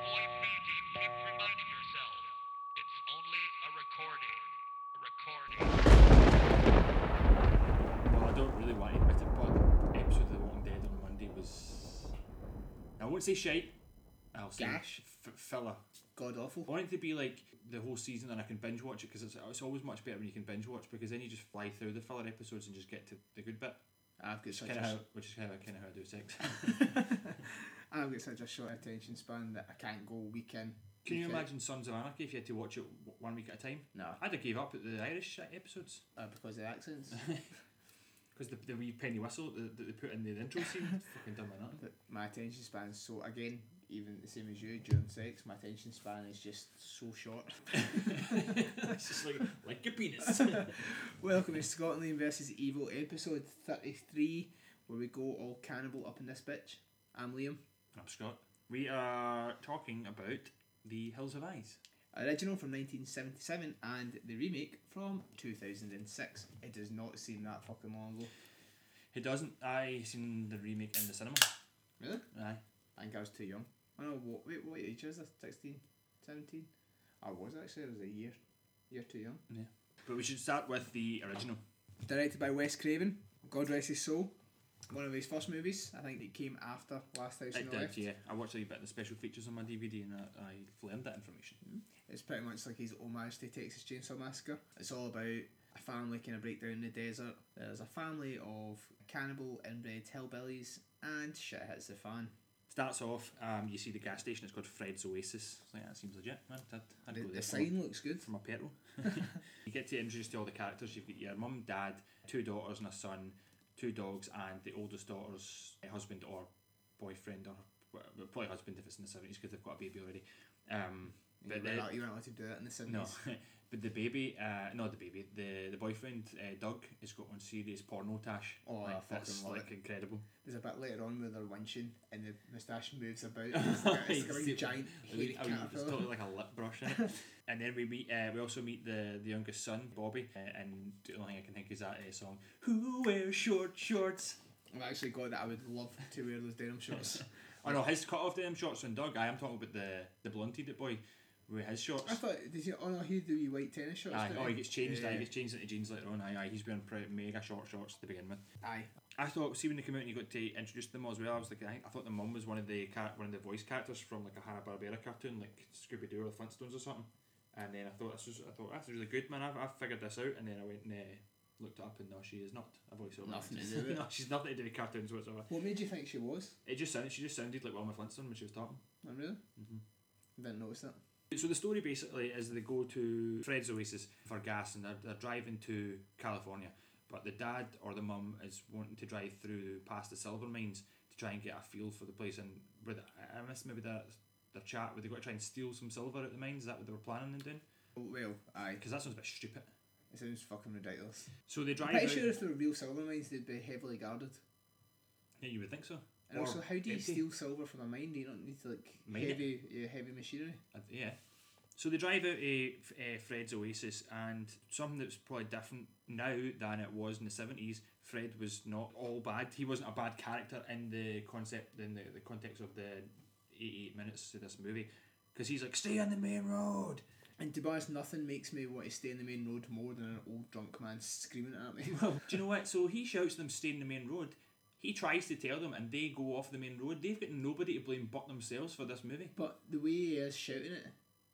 voice meeting, keep reminding yourself it's only a recording. A recording. Well, I don't really want to admit it, but the episode of The Walking Dead on Monday was. I won't say shite. I'll say Gash. f- filler. God awful. I want it to be like the whole season, and I can binge watch it because it's, it's always much better when you can binge watch because then you just fly through the filler episodes and just get to the good bit. I've got such Kind a of how, sh- which is kind of kind of how I do sex. I've got such a short attention span that I can't go week in. Can you imagine Sons of Anarchy if you had to watch it one week at a time? No, I'd have gave up at the Irish episodes uh, because of the accents. because the, the wee penny whistle that they put in the intro scene fucking done my nothing. My attention span so again, even the same as you during sex, my attention span is just so short. it's just like like your penis. Welcome to Scotland versus Evil episode thirty three, where we go all cannibal up in this bitch. I'm Liam. I'm Scott. We are talking about the Hills Have Eyes. Original from 1977 and the remake from 2006. It does not seem that fucking long ago. It doesn't. I seen the remake in the cinema. Really? Aye. I think I was too young. I know, what, wait, what age was I? 16? 17? I was actually, I was a year, year too young. Yeah. But we should start with the original. Directed by Wes Craven, God rest his soul. One of his first movies, I think it came after Last House on It the did, Left. yeah. I watched a wee bit of the special features on my DVD and I, I learned that information. It's pretty much like his homage to Texas Chainsaw Massacre. It's all about a family kind of break down in the desert. There's a family of cannibal inbred hillbillies, and shit hits the fan. Starts off, um, you see the gas station. It's called Fred's Oasis. Like that seems legit. Man, I'd, I'd The, the sign looks good. from a petrol. you get to introduce to all the characters. You've got your mum, dad, two daughters and a son, two dogs, and the oldest daughter's husband or boyfriend or well, probably husband if it's in the seventies because they've got a baby already. Um, You but weren't, the- allowed, you weren't allowed to do that in the 70s. no, but the baby, uh, not the baby, the the boyfriend, uh, Doug, has got on serious porno tash. Oh, I like, fucking that's like incredible. There's a bit later on where they're winching and the moustache moves about. It's like it's like a giant hairy I it's totally like a lip brush in it. and then we meet, uh, we also meet the the youngest son, Bobby, uh, and the only thing I can think is that uh, song, "Who wears short shorts." I've actually got that. I would love to wear those denim shorts. Oh no, his cut off them shorts on Doug. I am talking about the the blonde boy with his shorts. I thought, did he? Oh no, he do wee white tennis shorts. Aye, oh, he gets changed. Aye, he gets changed into jeans later on. Aye, aye, he's wearing pretty mega short shorts to begin with. Aye. I thought, see when they came out and you got to introduce them as well. I was like, I, I thought the mum was one of the car- one of the voice characters from like a Hanna Barbera cartoon, like Scooby Doo or the Flintstones or something. And then I thought this was, I thought that's really good, man. I've, I've figured this out, and then I went and uh, looked it up, and no, she is not a voiceover. Nothing to artist. do with no, she's nothing to do with cartoons whatsoever. What made you think she was? It just sounded, she just sounded like Wilma Flintstone when she was talking. Oh, really? Mhm. Didn't notice that. So the story basically is they go to Fred's Oasis for gas and they're, they're driving to California. But the dad or the mum is wanting to drive through past the silver mines to try and get a feel for the place. And with I missed maybe that their chat where they got to try and steal some silver at the mines. Is that what they were planning on doing? Oh, well, aye. Because that sounds a bit stupid. It sounds fucking ridiculous. So they I'm pretty out- sure if they were real silver mines, they'd be heavily guarded. Yeah, you would think so. And also, how do you empty. steal silver from a mine? Do you not need to like Mine heavy, yeah, heavy machinery? Uh, yeah. So they drive out a uh, Fred's Oasis, and something that's probably different now than it was in the seventies. Fred was not all bad. He wasn't a bad character in the concept, in the, the context of the eighty-eight minutes of this movie, because he's like, "Stay on the main road." And to be honest, nothing makes me want to stay in the main road more than an old drunk man screaming at me. Well, do you know what? So he shouts them, "Stay in the main road." He tries to tell them, and they go off the main road. They've got nobody to blame but themselves for this movie. But the way he is shouting it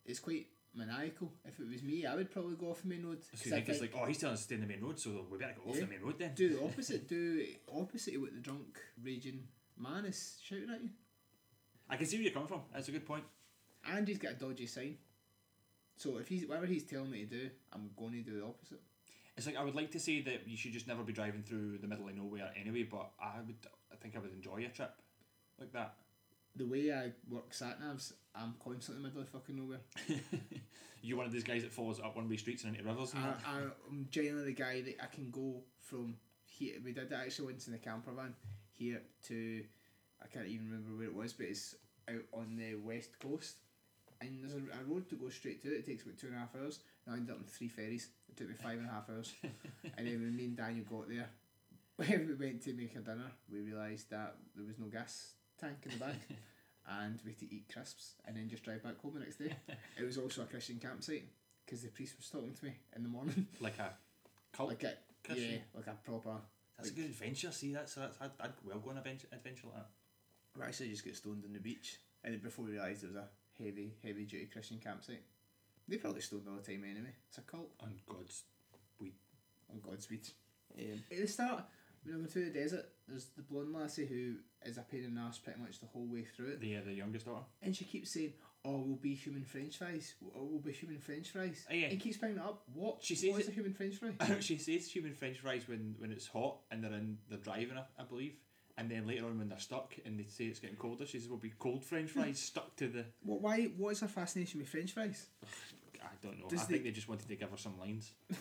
is quite maniacal. If it was me, I would probably go off the main road. So you think it's like, "Oh, he's telling us to stay in the main road, so we better go off Yeah. the main road then." do the opposite. do opposite of what the drunk raging man is shouting at you. I can see where you're coming from. That's a good point. And he's got a dodgy sign. So if he's whatever he's telling me to do, I'm going to do the opposite. It's like I would like to say that you should just never be driving through the middle of nowhere anyway, but I would I think I would enjoy a trip like that. The way I work sat navs, I'm constantly in the middle of fucking nowhere. You're one of these guys that follows up one way streets and into rivers and I, that. I, I'm generally the guy that I can go from here. We did that actually once in the camper van here to I can't even remember where it was, but it's out on the west coast. And there's a, a road to go straight to it. It takes about two and a half hours. And I ended up on three ferries. It took me five and a half hours. and then when me and Daniel got there, when we went to make a dinner, we realised that there was no gas tank in the back. and we had to eat crisps and then just drive back home the next day. it was also a Christian campsite because the priest was talking to me in the morning. Like a cult. like a, Christian? yeah, like a proper. that's like, a good adventure. See, that's that's I'd, I'd well go on an adventure, adventure like that. We actually just got stoned on the beach, and then before we realised it was a heavy, heavy duty Christian campsite. They probably stoned all the time anyway. It's a cult On God's weed. on Godspeed. Um, at the start, when I went through the desert, there's the blonde lassie who is a pain in the arse pretty much the whole way through it, the uh, the youngest daughter. and she keeps saying, "Oh, we'll be human French fries. Oh, we'll be human French fries." Oh, yeah. And keeps bringing it up. What? She says what is it- a human French fry? she says human French fries when, when it's hot and they're in they're driving, I, I believe. And then later on when they're stuck and they say it's getting colder, she says we'll be cold French fries stuck to the. what? Why? What is her fascination with French fries? I don't know. Does I think they just wanted to give her some lines.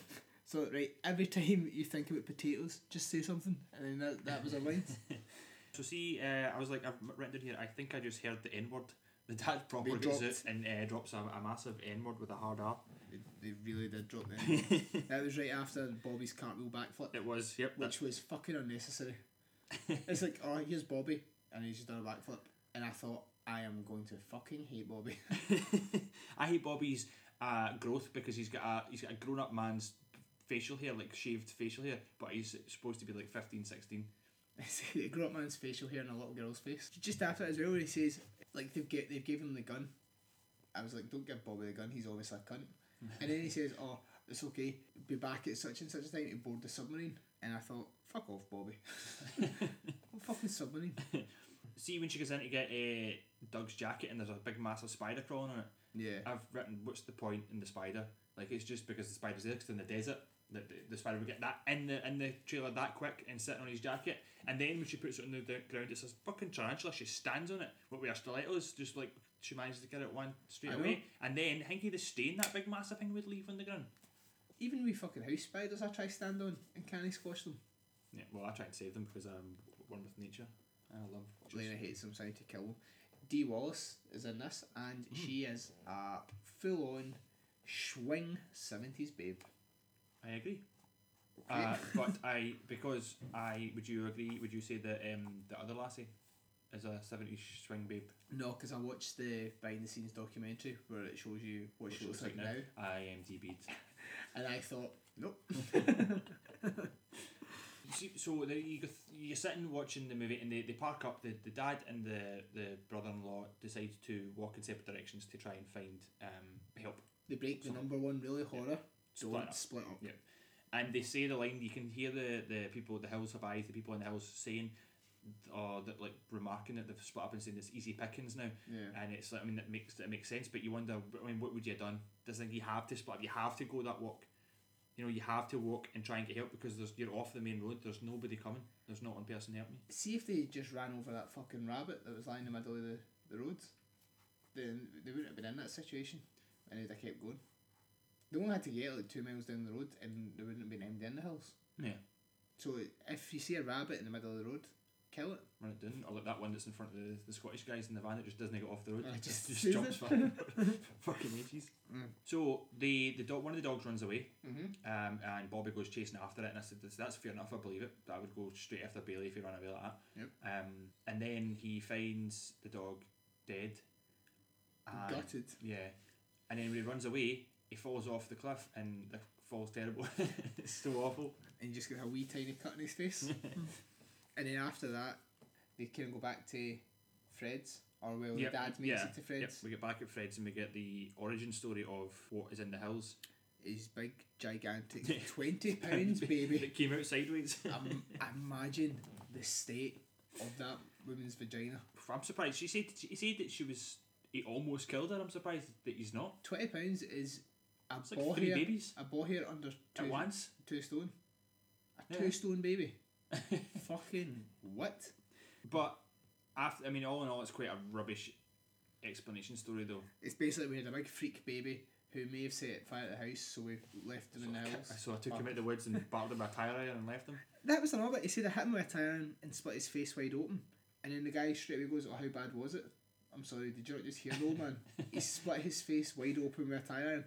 So right, every time you think about potatoes, just say something, and then that, that was her line. So see, uh, I was like, I've written down here. I think I just heard the N word. The dad proper gets dropped- out and uh, drops a, a massive N word with a hard R. they, they really did drop that. that was right after Bobby's cartwheel backflip, It was yep. which was fucking unnecessary. it's like, oh, here's Bobby, and he's just done a backflip, and I thought, I am going to fucking hate Bobby. I hate Bobby's uh, growth because he's got a he's got a grown up man's facial hair, like shaved facial hair, but he's supposed to be like 15, 16. a grown up man's facial hair and a little girl's face. Just after as well, he says, like they've get they've gave him the gun. I was like, don't give Bobby the gun. He's obviously a cunt. and then he says, oh, it's okay. Be back at such and such a time to board the submarine. And I thought, fuck off, Bobby. what fucking submarine? See when she goes in to get uh, Doug's jacket and there's a big massive spider crawling on it. Yeah. I've written, what's the point in the spider? Like it's just because the spider's there, 'cause in the desert, the, the, the spider would get that in the in the trailer that quick and sitting on his jacket. And then when she puts it on the d- ground, it's a fucking tarantula. She stands on it, what with her stilettos, just like she manages to get it one straight I know. away. And then Hinky the stain, that big massive thing would leave on the ground. Even we fucking house spiders, I try stand on and can't squash them. Yeah, well, I try and save them because I'm one with nature. I love. Lena hates them, so I need to kill them. Dee Wallace is in this, and she is a full on swing 70s babe. I agree. Uh, but I because I would you agree? Would you say that um, the other lassie is a seventies swing babe? No, because I watched the behind the scenes documentary where it shows you what she looks like now, I IMDb. and I thought, nope. So you go, you're sitting watching the movie and they, they park up. The, the dad and the, the brother in law decide to walk in separate directions to try and find um, help. They break the number one really horror. Split Don't up. split up. Yeah. And they say the line. You can hear the, the people, the hills have eyes. The people in the hills saying, uh, that like remarking that they've split up and saying it's easy pickings now. Yeah. and it's like I mean it makes it makes sense, but you wonder I mean what would you have done? Does like you have to split up, you have to go that walk. You know, you have to walk and try and get help because there's you're off the main road, there's nobody coming. There's not one person helping you. See if they just ran over that fucking rabbit that was lying in the middle of the, the road, then they wouldn't have been in that situation, and they'd have kept going. They only had to get like two miles down the road, and there wouldn't have been anybody in the hills. Yeah. So if you see a rabbit in the middle of the road, kill it. Run it down. Or like that one that's in front of the, the Scottish guys in the van that just doesn't get off the road. It just, just jumps for fucking ages. Mm. So the, the dog one of the dogs runs away Mm-hmm. um, and Bobby goes chasing after it and I said that's, that's fair enough, I believe it. I would go straight after Bailey if he ran away like that. Yep. Um, and then he finds the dog dead. And- Gutted. Yeah. And then when he runs away, he falls off the cliff and the fall's terrible. it's so awful. And you just get a wee tiny cut in his face. and then after that, they of go back to Fred's, or well, Yep, the dad makes yeah, it to Fred's. Yep, we get back at Fred's and we get the origin story of what is in the hills. His big, gigantic, twenty pounds baby. that came out sideways. um, imagine the state of that woman's vagina. I'm surprised. She said she said that she was he almost killed her. I'm surprised that he's not. Twenty pounds is a It's like three hair, babies a ball hair under at two, once. two stone, a Yeah. two stone baby. Fucking what? But after, I mean, all in all, it's quite a rubbish explanation story though. It's basically we had a big freak baby who may have set fire to the house, so we left him in the house. So I took him out of the woods and battered him with a tire iron and left him. That was another. He said I hit him with a tire iron and split his face wide open. And then the guy straight away goes, Oh, how bad was it? I'm sorry, did you not just hear the old man? he split his face wide open with a tire iron.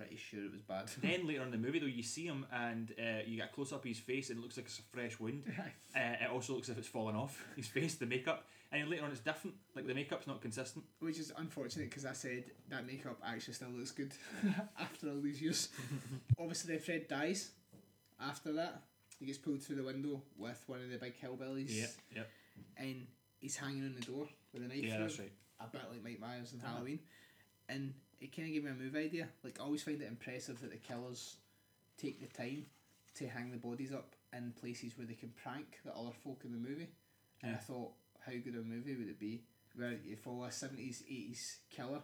Pretty sure it was bad. then later on in the movie though, you see him and uh, you get close up his face and it looks like it's a fresh wound. Uh, it also looks as if it's fallen off his face, the makeup, and later on it's different. Like the makeup's not consistent. Which is unfortunate because I said that makeup actually still looks good after all these years. Obviously, then Fred dies after that. He gets pulled through the window with one of the big hillbillies. Yeah, yeah, And he's hanging on the door with a knife. yeah. through That's right. A bit like Mike Myers in Uh-huh. Halloween. And it kind of gave me a move idea. Like, I always find it impressive that the killers take the time to hang the bodies up in places where they can prank the other folk in the movie. And I thought, how good a movie would it be where you follow a seventies, eighties killer,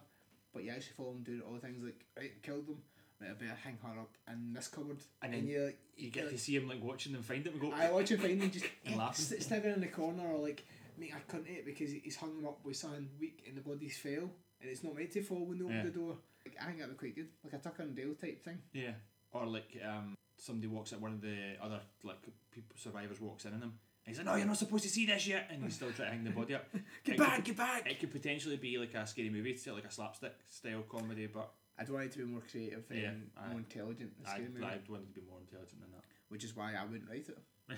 but you actually follow him doing all the things like right, killed them, right, I better hang her up in this cupboard, And and, then you're like, You get you're to see him like watching them find it and go. I watch him find them just And laughing. st- sniggering in the corner or like I couldn't it because he's hung them up with something weak and the bodies fell and it's not meant to fall when they open Yeah. the door. Like I think that'd be quite good, like a Tucker and Dale type thing. Yeah, or like um, somebody walks at one of the other like people survivors walks in on them. And he's like, "No, you're not supposed to see this yet," and he's still trying to hang the body up. Get It back, could- get back! It could potentially be like a scary movie, it's like a slapstick style comedy, but I'd want it to be more creative and Yeah, aye. more intelligent. I'd, movie, I'd want it to be more intelligent than that. which is why I wouldn't write it.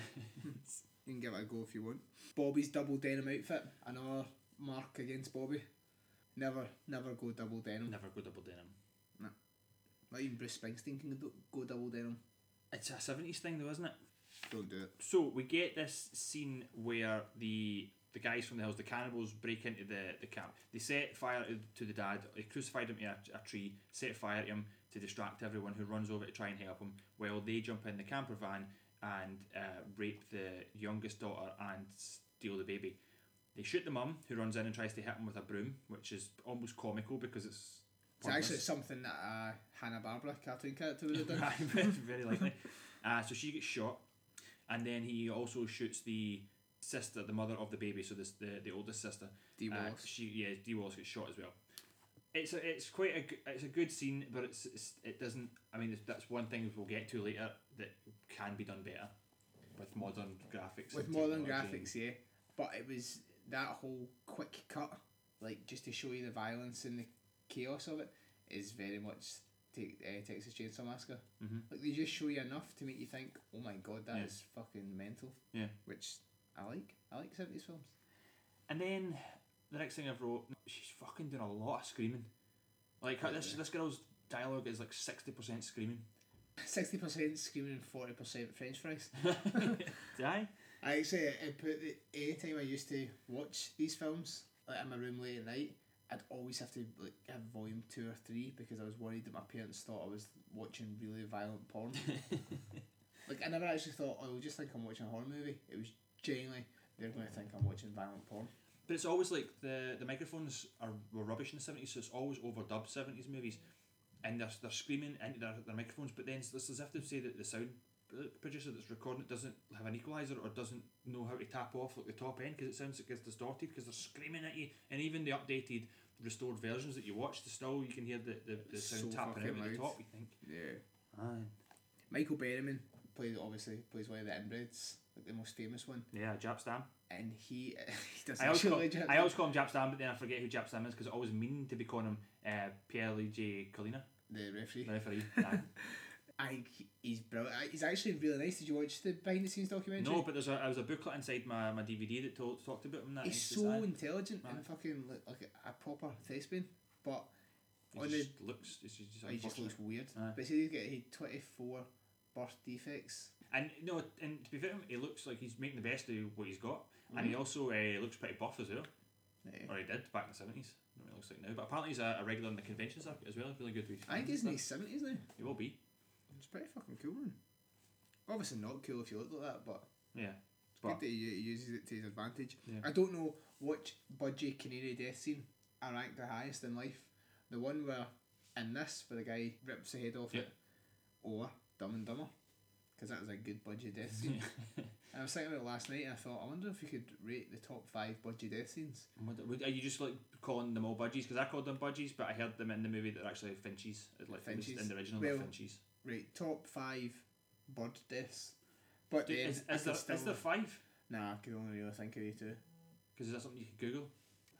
You can give it a go if you want. Bobby's double denim outfit, another mark against Bobby. Never, never go double denim. Never go double denim. No. Not even Bruce Springsteen can do- go double denim. It's a seventies thing though, isn't it? Don't do it. So we get this scene where the the guys from the hills, the cannibals, break into the, the camp. They set fire to, to the dad. They crucified him to a, a tree, set fire to him to distract everyone who runs over to try and help him. While they jump in the camper van and uh, rape the youngest daughter and steal the baby. They shoot the mum, who runs in and tries to hit him with a broom, which is almost comical because it's. It's actually something that a Hanna Barbera cartoon character would have done. very, likely. Uh, so she gets shot, and then he also shoots the sister, the mother of the baby. So this the the oldest sister. D. Uh, she yeah, Dee Wallace gets shot as well. It's a, it's quite a it's a good scene, but it's, it's it doesn't. I mean, that's one thing we'll get to later that can be done better with modern graphics. with modern graphics, yeah. But it was that whole quick cut, like just to show you the violence and the chaos of it, is very much take, uh, Texas Chainsaw Massacre. Mhm. Like they just show you enough to make you think, oh my god, that is Yeah. fucking mental. Yeah. Which I like. I like seventies films. And then the next thing I've wrote, she's fucking doing a lot of screaming. Like her- this Yeah. this girl's dialogue is like sixty percent screaming. Sixty percent screaming and forty percent French fries. Did I? I actually uh, I put the anytime I used to watch these films like in my room late at night, I'd always have to like have volume two or three because I was worried that my parents thought I was watching really violent porn. like I never actually thought oh, they'll just think I'm watching a horror movie. It was genuinely they're going to think I'm watching violent porn. But it's always like the the microphones are were rubbish in the seventies, so it's always overdubbed seventies movies, and they're they're screaming into their, their microphones. But then it's it's as if they say that the sound producer that's recording it doesn't have an equalizer or doesn't know how to tap off like the top end because it sounds like it's distorted because they're screaming at you. And even the updated restored versions that you watch, the still you can hear the the, the sound so tapping out at the top. You think, Yeah. aye, Michael Berryman plays obviously plays one of the inbreds, like the most famous one, yeah, Jaap Stam. and he he does I always, call, I always call him Jaap Stam, but then I forget who Jaap Stam is because I always mean to be calling him uh, Pierre J. Colina, the referee. the referee. I he's brilliant. He's actually really nice. Did you watch the behind the scenes documentary? No, but there's a there was a booklet inside my, my DVD that told, talked about him. That he's so intelligent Aye. and fucking like, like a, proper thespian, but he on just looks. It's just, he just looks weird. Aye. But see, he's got he twenty four birth defects. And no, and to be fair, he looks like he's making the best of what he's got, and Mm-hmm. he also uh, looks pretty buff as well, Yeah. or he did back in the seventies. Not what he looks like now, but apparently he's a, a regular in the convention circuit as well. Really good. I think he's in his seventies now. He will be. It's pretty fucking cool, man. Obviously not cool if you look like that, but Yeah. it's But good that he, he uses it to his advantage. Yeah. I don't know which budgie Canary death scene I rank the highest in life. The one where in this where the guy rips the head off Yeah. it, or Dumb and Dumber, because that was a good budgie death scene. I was thinking about it last night and I thought, I wonder if you could rate the top five budgie death scenes. Are you just like calling them all budgies? Because I called them budgies, but I heard them in the movie that are actually Finchies. It's Like. Finchies. in the original, Well, Finchies. Right, top five bird deaths. But Dude, then is, is, there, still, is there five? Nah, I could only really think of you two. Because is that something you could Google?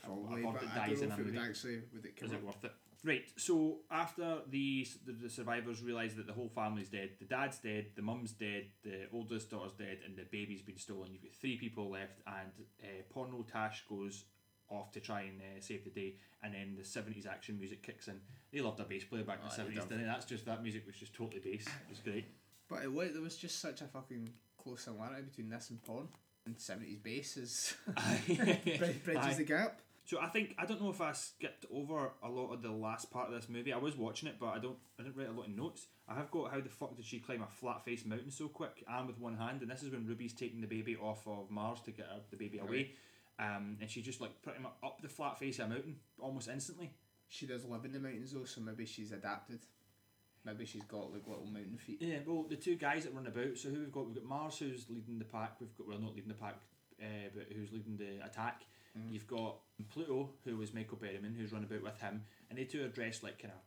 Probably, Or but that I dies don't in know a if it would actually would it come Is it worth it? Right, so after the, the, the survivors realise that the whole family's dead, the dad's dead, the mum's dead, the oldest daughter's dead, and the baby's been stolen, you've got three people left, and uh, Porno Tash goes off to try and uh, save the day, and then the 70s action music kicks in. They loved a bass player back in Oh, the 70s, done. didn't they? That's just, that music was just totally bass. It was great. But it was, there was just such a fucking close similarity between this and porn. And 70s bass is bridges Aye. the gap. So I think I don't know if I skipped over a lot of the last part of this movie. I was watching it, but I don't. I didn't write a lot of notes. I have got how the fuck did she climb a flat faced mountain so quick and with one hand? And this is when Ruby's taking the baby off of Mars to get her, the baby away, um, and she just like pretty much up the flat face of a mountain almost instantly. She does live in the mountains though, so maybe she's adapted. Maybe she's got like little mountain feet. Yeah, well, the two guys that run about. So who we've got? We've got Mars who's leading the pack. We've got well, not leading the pack, uh, but who's leading the attack. You've got Pluto, who was Michael Berryman, who's run about with him, and they two are dressed like kind of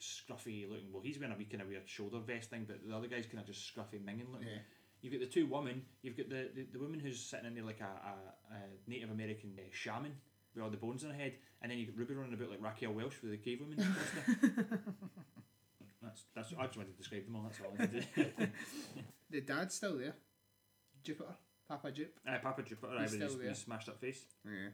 scruffy looking. Well, he's wearing a wee kind of weird shoulder vest thing, but the other guy's kind of just scruffy minging looking. Yeah. You've got the two women. You've got the, the, the woman who's sitting in there like a, a, a Native American uh, shaman with all the bones in her head, and then you got Ruby running about like Raquel Welch with the cave woman. that's that's. I just wanted to describe them all. That's all I wanted to do. The dad's still there. Jupiter. Papa Jupe. Uh, Papa Jupiter, I He's with still his, there. his smashed up face. Yeah.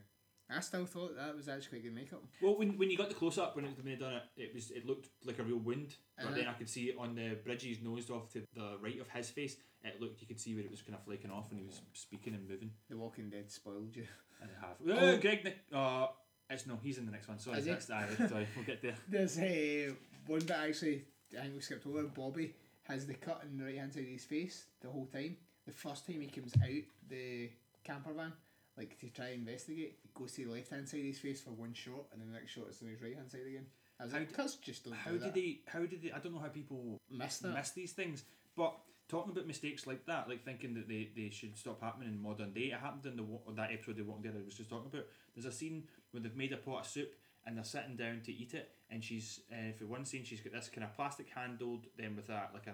I still thought that was actually quite good makeup. Well, when, when you got the close up when it when they done it, it was it looked like a real wound. But Uh-huh. then I could see it on the Bridges nose off to the right of his face. It looked you could see where it was kind of flaking off when he was speaking and moving. The Walking Dead spoiled you. And it have. Oh. Oh, Greg Nick. Uh, it's no, he's in the next one. Sorry, Is he? that's aye, sorry. We'll get there. There's a one that actually I think we skipped over. Bobby has the cut in the right hand side of his face the whole time. The first time he comes out the camper van, like to try and investigate, goes to the left hand side of his face for one shot, and then the next shot is on his right hand side again. I was How like, d- just don't How do did they? How did they? I don't know how people miss that? miss these things. But talking about mistakes like that, like thinking that they, they should stop happening in modern day, it happened in the that episode of The Walking Dead I was just talking about. There's a scene where they've made a pot of soup and they're sitting down to eat it, and she's uh, for one scene she's got this kind of plastic handled, then with that like a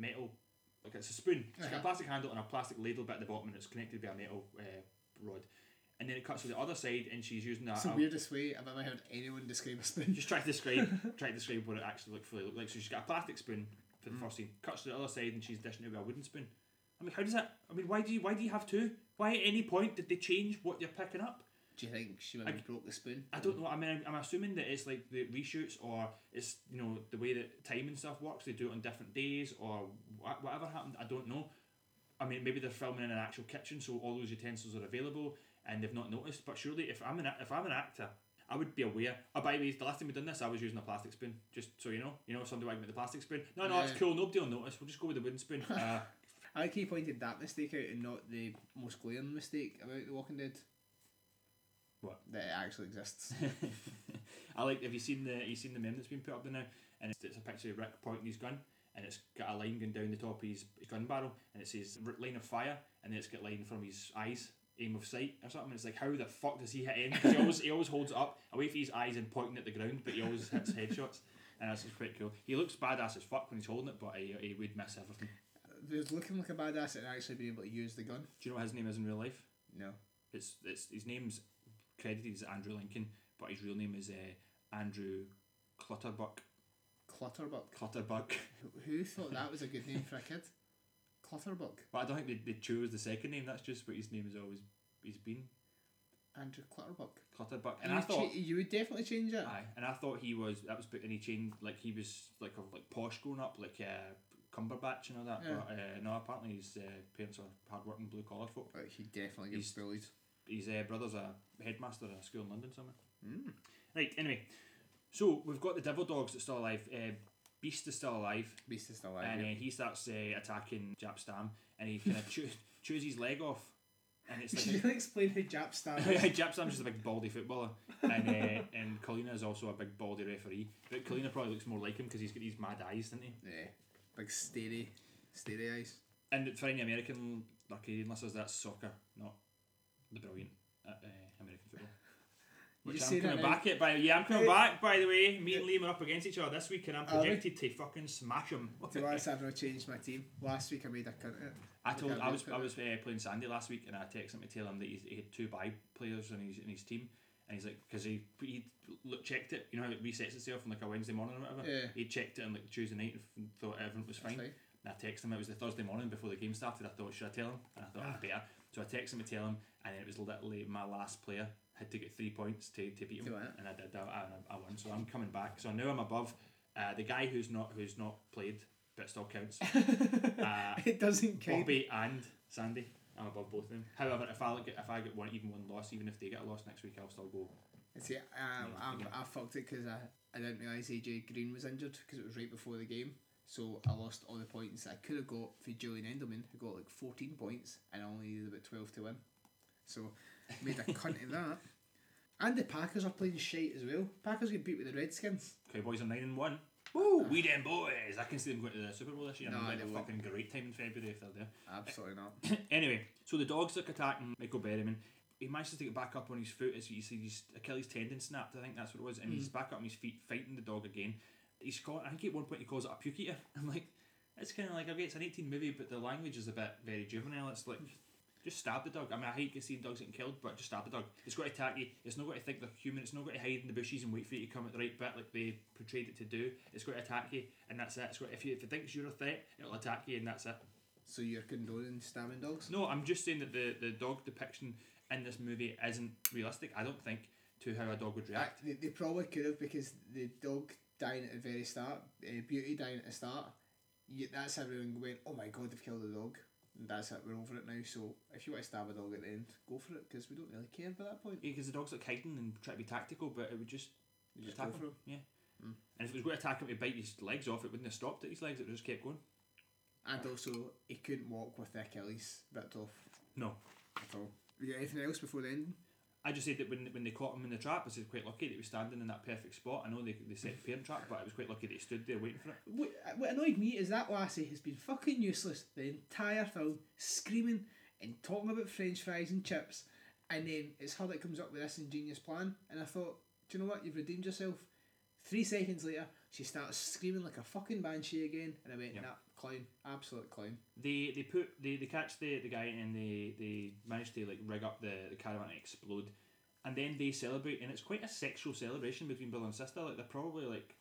metal, like it's a spoon. She's got a Uh-huh. plastic handle and a plastic ladle bit at the bottom, and it's connected by a metal uh, rod. And then it cuts to the other side, and she's using that. It's the weirdest way I've ever heard anyone describe a spoon. just try to describe try to describe what it actually looked fully looked like. So she's got a plastic spoon for the hmm. first scene, cuts to the other side, and she's dishing it with a wooden spoon. I mean, how does that? I mean, why do you why do you have two? Why at any point did they change what you're picking up? Do you think she maybe broke the spoon? I don't know. I mean, I'm, I'm assuming that it's like the reshoots or it's you know the way that time and stuff works. They do it on different days or wha- whatever happened. I don't know. I mean, maybe they're filming in an actual kitchen, so all those utensils are available, and they've not noticed. But surely, if I'm an if I'm an actor, I would be aware. Oh, by the way, the last time we done this, I was using a plastic spoon, just so you know. You know, somebody went with the plastic spoon. No, no, it's cool. Nobody will notice. We'll just go with the wooden spoon. Uh, I like he pointed that mistake out and not the most glaring mistake about The Walking Dead. What? That it actually exists. I like. Have you seen the? You seen the meme that's been put up there now? And it's, it's a picture of Rick pointing his gun, and it's got a line going down the top of his, his gun barrel, and it says line of fire, and then it's got line from his eyes, aim of sight or something. It's like how the fuck does he hit aim? 'Cause he always he always holds it up away from his eyes and pointing at the ground, but he always hits headshots. And that's just pretty cool. He looks badass as fuck when he's holding it, but he, he would miss everything. He's looking like a badass and actually being able to use the gun. Do you know what his name is in real life? No. It's it's his name's credited as Andrew Lincoln, but his real name is uh, Andrew Clutterbuck. Clutterbuck. Clutterbuck. Who thought that was a good name for a kid? Clutterbuck. But I don't think they, they chose the second name. That's just what his name has always he's been. Andrew Clutterbuck. Clutterbuck. And you, I thought, cha- you would definitely change it. aye, and I thought he was that was, put and he changed like he was like a, like posh growing up, like uh, Cumberbatch and all that. Yeah. But uh, no, apparently his uh, parents are hardworking blue collar folk. But he definitely gets He's- bullied. His uh, brother's a headmaster at a school in London somewhere. Mm. Right. Anyway, so we've got the devil dogs that's still alive. Uh, Beast is still alive. Beast is still alive. and yeah. he starts uh, attacking Jaap Stam, and he kind of chew, chews his leg off, and it's Should like you explain who Jaap Stam is? Jaap Stam's just a big baldy footballer, and uh, and Collina is also a big baldy referee. But Collina probably looks more like him because he's got these mad eyes, doesn't he? Yeah. Big steady, steady eyes. And for any American or Canadian listeners, that's soccer, not the brilliant uh, uh, American football. You Which I'm coming back at. By yeah, I'm coming back. By the way, me and Liam are up against each other this week, and I'm Are we? projected to fucking smash him. To be honest, I've not changed my team. Last week I made a cunt it. I told Okay, I was. I was uh, playing Sandy last week and I texted him to tell him that he's, he had two bye players in his in his team and he's like, because he he look, checked it, you know how it resets itself on like a Wednesday morning or whatever. Yeah. He checked it on like Tuesday night and thought everything was fine. fine. And I texted him. It was the Thursday morning before the game started. I thought, should I tell him? And I thought, I better. So I texted him to tell him, and then it was literally my last player had to get three points to, to beat him, To and I did. I, I, I won. So I'm coming back. So now I'm above uh, the guy who's not who's not played, but still counts. uh, it doesn't count. Bobby and Sandy. I'm above both of them. However, if I get if I get one even one loss, even if they get a loss next week, I'll still go. See, um, Yeah, I, I fucked it because I, I didn't realise AJ Green was injured because it was right before the game. So I lost all the points I could have got for Julian Edelman, who got like 14 points, and I only needed about 12 to win. So made a cunt of that. And the Packers are playing shite as well. Packers get beat with the Redskins. Cowboys are nine and one. Woo! We them boys. I can see them going to the Super Bowl this year. No, they like a fucking great time in February if they're there. Absolutely not. anyway, so the dogs look attacking Michael Berryman. He manages to get back up on his foot as you see his Achilles tendon snapped. I think that's what it was, and he's hmm. back up on his feet fighting the dog again. He's called. I think at one point he calls it a puke eater. I'm like, it's kind of like okay, it's an 18 movie, but the language is a bit very juvenile. It's like. Just stab the dog. I mean, I hate seeing dogs getting killed, but just stab the dog. It's got to attack you. It's not got to think they're human. It's not got to hide in the bushes and wait for you to come at the right bit like they portrayed it to do. It's got to attack you, and that's it. It's got, if, you, if it thinks you're a threat, it'll attack you, and that's it. So you're condoning stabbing dogs? No, I'm just saying that the, the dog depiction in this movie isn't realistic. I don't think to how a dog would react. They, they probably could have because the dog dying at the very start, uh, Beauty dying at the start, you, that's everyone going, oh my god, they've killed a dog. And that's it, we're over it now. So if you want to stab a dog at the end, go for it because we don't really care by that point. Yeah, Because the dog's like hiding and try to be tactical, but it would just You just attack him. Yeah. Hmm. And if it was going to attack him to bite his legs off, it wouldn't have stopped at his legs. It would have just kept going. And also, he couldn't walk with the Achilles bit off No. at all. You got anything else before the ending? I just said that when, when they caught him in the trap, I said quite lucky that he was standing in that perfect spot. I know they, they set the parent trap, but I was quite lucky that he stood there waiting for it. What, what annoyed me is that lassie has been fucking useless the entire film, screaming and talking about French fries and chips, and then it's her that comes up with this ingenious plan. And I thought, do you know what? You've redeemed yourself. Three seconds later, she starts screaming like a fucking banshee again, and I went, Yeah. nah, clown, absolute clown. They they put they, they catch the, the guy and they, they manage to like rig up the, the caravan and explode. And then they celebrate and it's quite a sexual celebration between brother and sister. Like they're probably like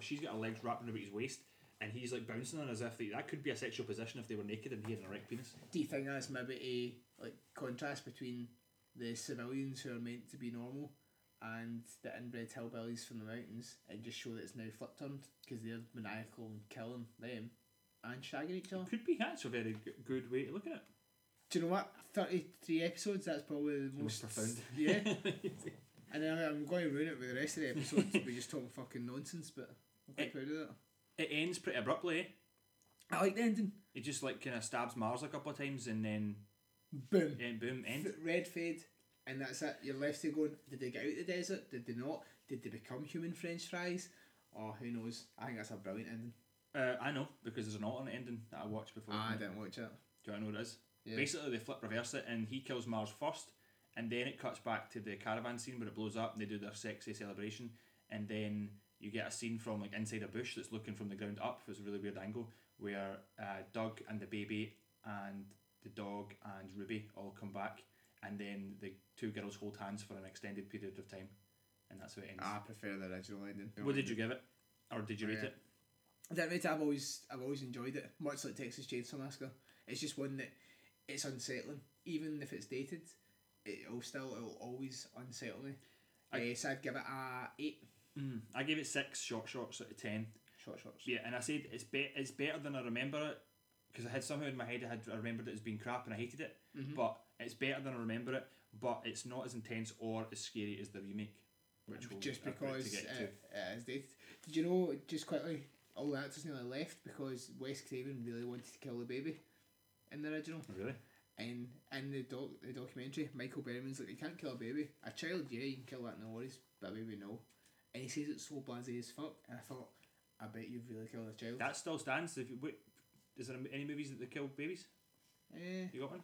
she's got her legs wrapped around his waist and he's like bouncing on as if they, that could be a sexual position if they were naked and he had an erect penis. Do you think that's maybe a like contrast between the civilians who are meant to be normal and the inbred hillbillies from the mountains, and just show that it's now flip turned because they're maniacal and killing them and shagging each other? Could be that's a very g- good way to look at it. Do you know what? Thirty three episodes. That's probably the most, Most profound. Yeah, and then I'm going to ruin it with the rest of the episodes. We're just talking fucking nonsense, but I'm quite It- proud of that. it ends pretty abruptly. eh? I like the ending. It just like kind of stabs Mars a couple of times and then Boom. and boom, end. Red fade, and that's it. You're left to going. Did they get out the desert? Did they not? Did they become human French fries? Oh, who knows? I think that's a brilliant ending. Uh, I know because there's an alternate ending that I watched before. Ah, I didn't watch it. Do to know what it is? Yeah. Basically, they flip reverse it, and he kills Mars first, and then it cuts back to the caravan scene where it blows up, and they do their sexy celebration, and then you get a scene from like inside a bush that's looking from the ground up. It's a really weird angle where uh, Doug and the baby and the dog and Ruby all come back, and then the two girls hold hands for an extended period of time, and that's how it ends. I prefer the original ending. what did you give it, or did you rate Yeah. it? Didn't rate. I've always, I've always enjoyed it. Much like Texas Chainsaw Massacre. It's just one that it's unsettling. Even if it's dated, it'll still, it'll always unsettle me. I- uh, so I'd give it a eight. Mm, I gave it six short shots out of ten. Short shots. Yeah, and I said it's be- it's better than I remember it because I had somehow in my head I had I remembered it as being crap and I hated it. Mm-hmm. But it's better than I remember it. But it's not as intense or as scary as the remake, which we'll just because to get it, to. it is dated. Did you know, just quickly, all the actors nearly left because Wes Craven really wanted to kill the baby in the original. Really? And in the doc, the documentary, Michael Berryman's like, you can't kill a baby. A child, yeah, you can kill that, no worries. But a baby, no. And he says it's so blasé as fuck. And I thought, I bet you've really killed a child. That still stands. If you, wait, is there any movies that they kill babies? Eh, You got one?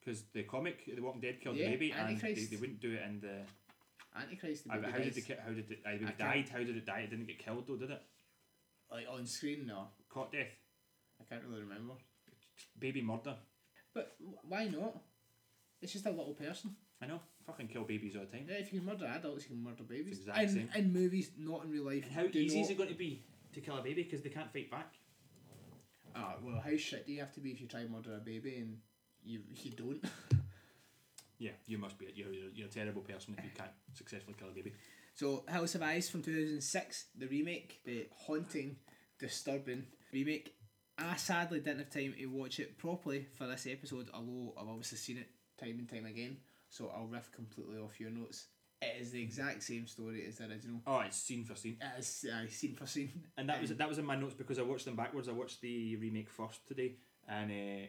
Because the comic, The Walking Dead killed Yeah, the baby, and they, they wouldn't do it in the. Antichrist, the baby how did the how did it? I died. How did it die? It didn't get killed though, did it? Like on screen, no. Caught death. I can't really remember. Baby murder. But wh- why not? It's just a little person. I know. Fucking kill babies all the time. Yeah, if you can murder adults, you can murder babies. It's the exact in, same. in movies, not in real life. And how do easy not, is it going to be to kill a baby because they can't fight back? Ah, well, how shit do you have to be if you try and murder a baby and you you don't? Yeah, you must be. You're, you're, you're a terrible person if you can't successfully kill a baby. So, House of Ice from 2006, the remake, the haunting, disturbing remake. I sadly didn't have time to watch it properly for this episode, although I've obviously seen it time and time again, so I'll riff completely off your notes. It is the exact same story as the original. Oh, it's scene for scene. It is uh, scene for scene. And that was Um, that was in my notes because I watched them backwards. I watched the remake first today, and uh,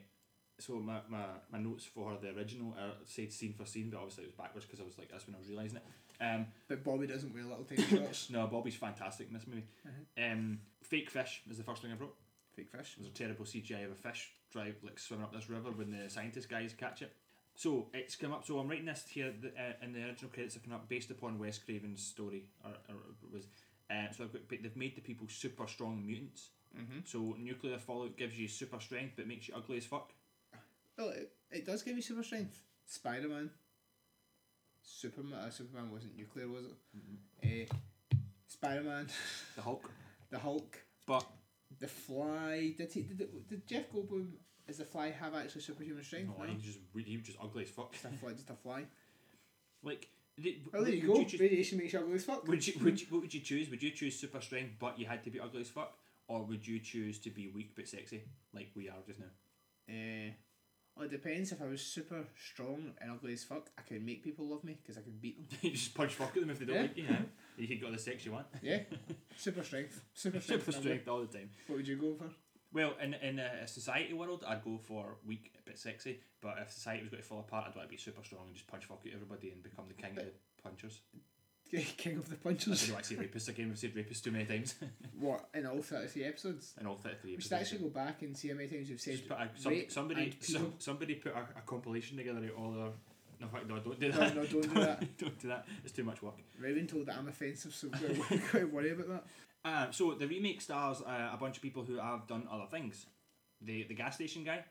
so my, my, my notes for the original uh, said scene for scene, but obviously it was backwards because I was like that's when I was realizing it. Um, But Bobby doesn't wear little tiny shorts. no, Bobby's fantastic in this movie. Um, fake fish is the first thing I wrote. Fake fish. There's a terrible CGI of a fish drive like swimming up this river when the scientist guys catch it. So it's come up. So I'm writing this here the, uh, in the original credits have come up based upon Wes Craven's story, or, or was. Uh, so I've got, but they've made the people super strong mutants. Mm-hmm. So nuclear fallout gives you super strength, but makes you ugly as fuck. Well, it, it does give you super strength. Spider Man. Superman. Uh, Superman wasn't nuclear, was it? Uh, Spider Man. The Hulk, the Hulk. but The Fly. Did he? Did, it- did Jeff Goldblum as the Fly have actually superhuman strength? no, he was just he was just ugly as fuck. Just a fly. Just a fly. like, the, Well, there you would go. choose- Radiation makes you ugly as fuck. Would you, would you, what would you choose? Would you choose super strength but you had to be ugly as fuck? Or would you choose to be weak but sexy like we are just now? Uh, well, it depends. If I was super strong and ugly as fuck, I could make people love me because I could beat them. you just punch fuck at them if they don't Yeah. like you. Yeah. You could get all the sex you want. Yeah. super strength. Super strength. Super strength all the time. What would you go for? Well, in in a, society world, I'd go for weak but sexy. But if society was going to fall apart, I'd want to be super strong and just punch fuck at everybody and become the king of the punchers. King of the I punchers. don't want to say rapist again. We've said rapist too many times What in all thirty three episodes? in all thirty three We episodes. should actually go back and see how many times we've said Just put a, some, somebody some, somebody put a, a compilation together of all their. No, fact, no, don't do that. no, don't do that. don't do that. It's too much work. Raven told that I'm offensive, so we've got to- got to worry about that. Uh, so the remake stars uh, a bunch of people who have done other things. The the gas station guy,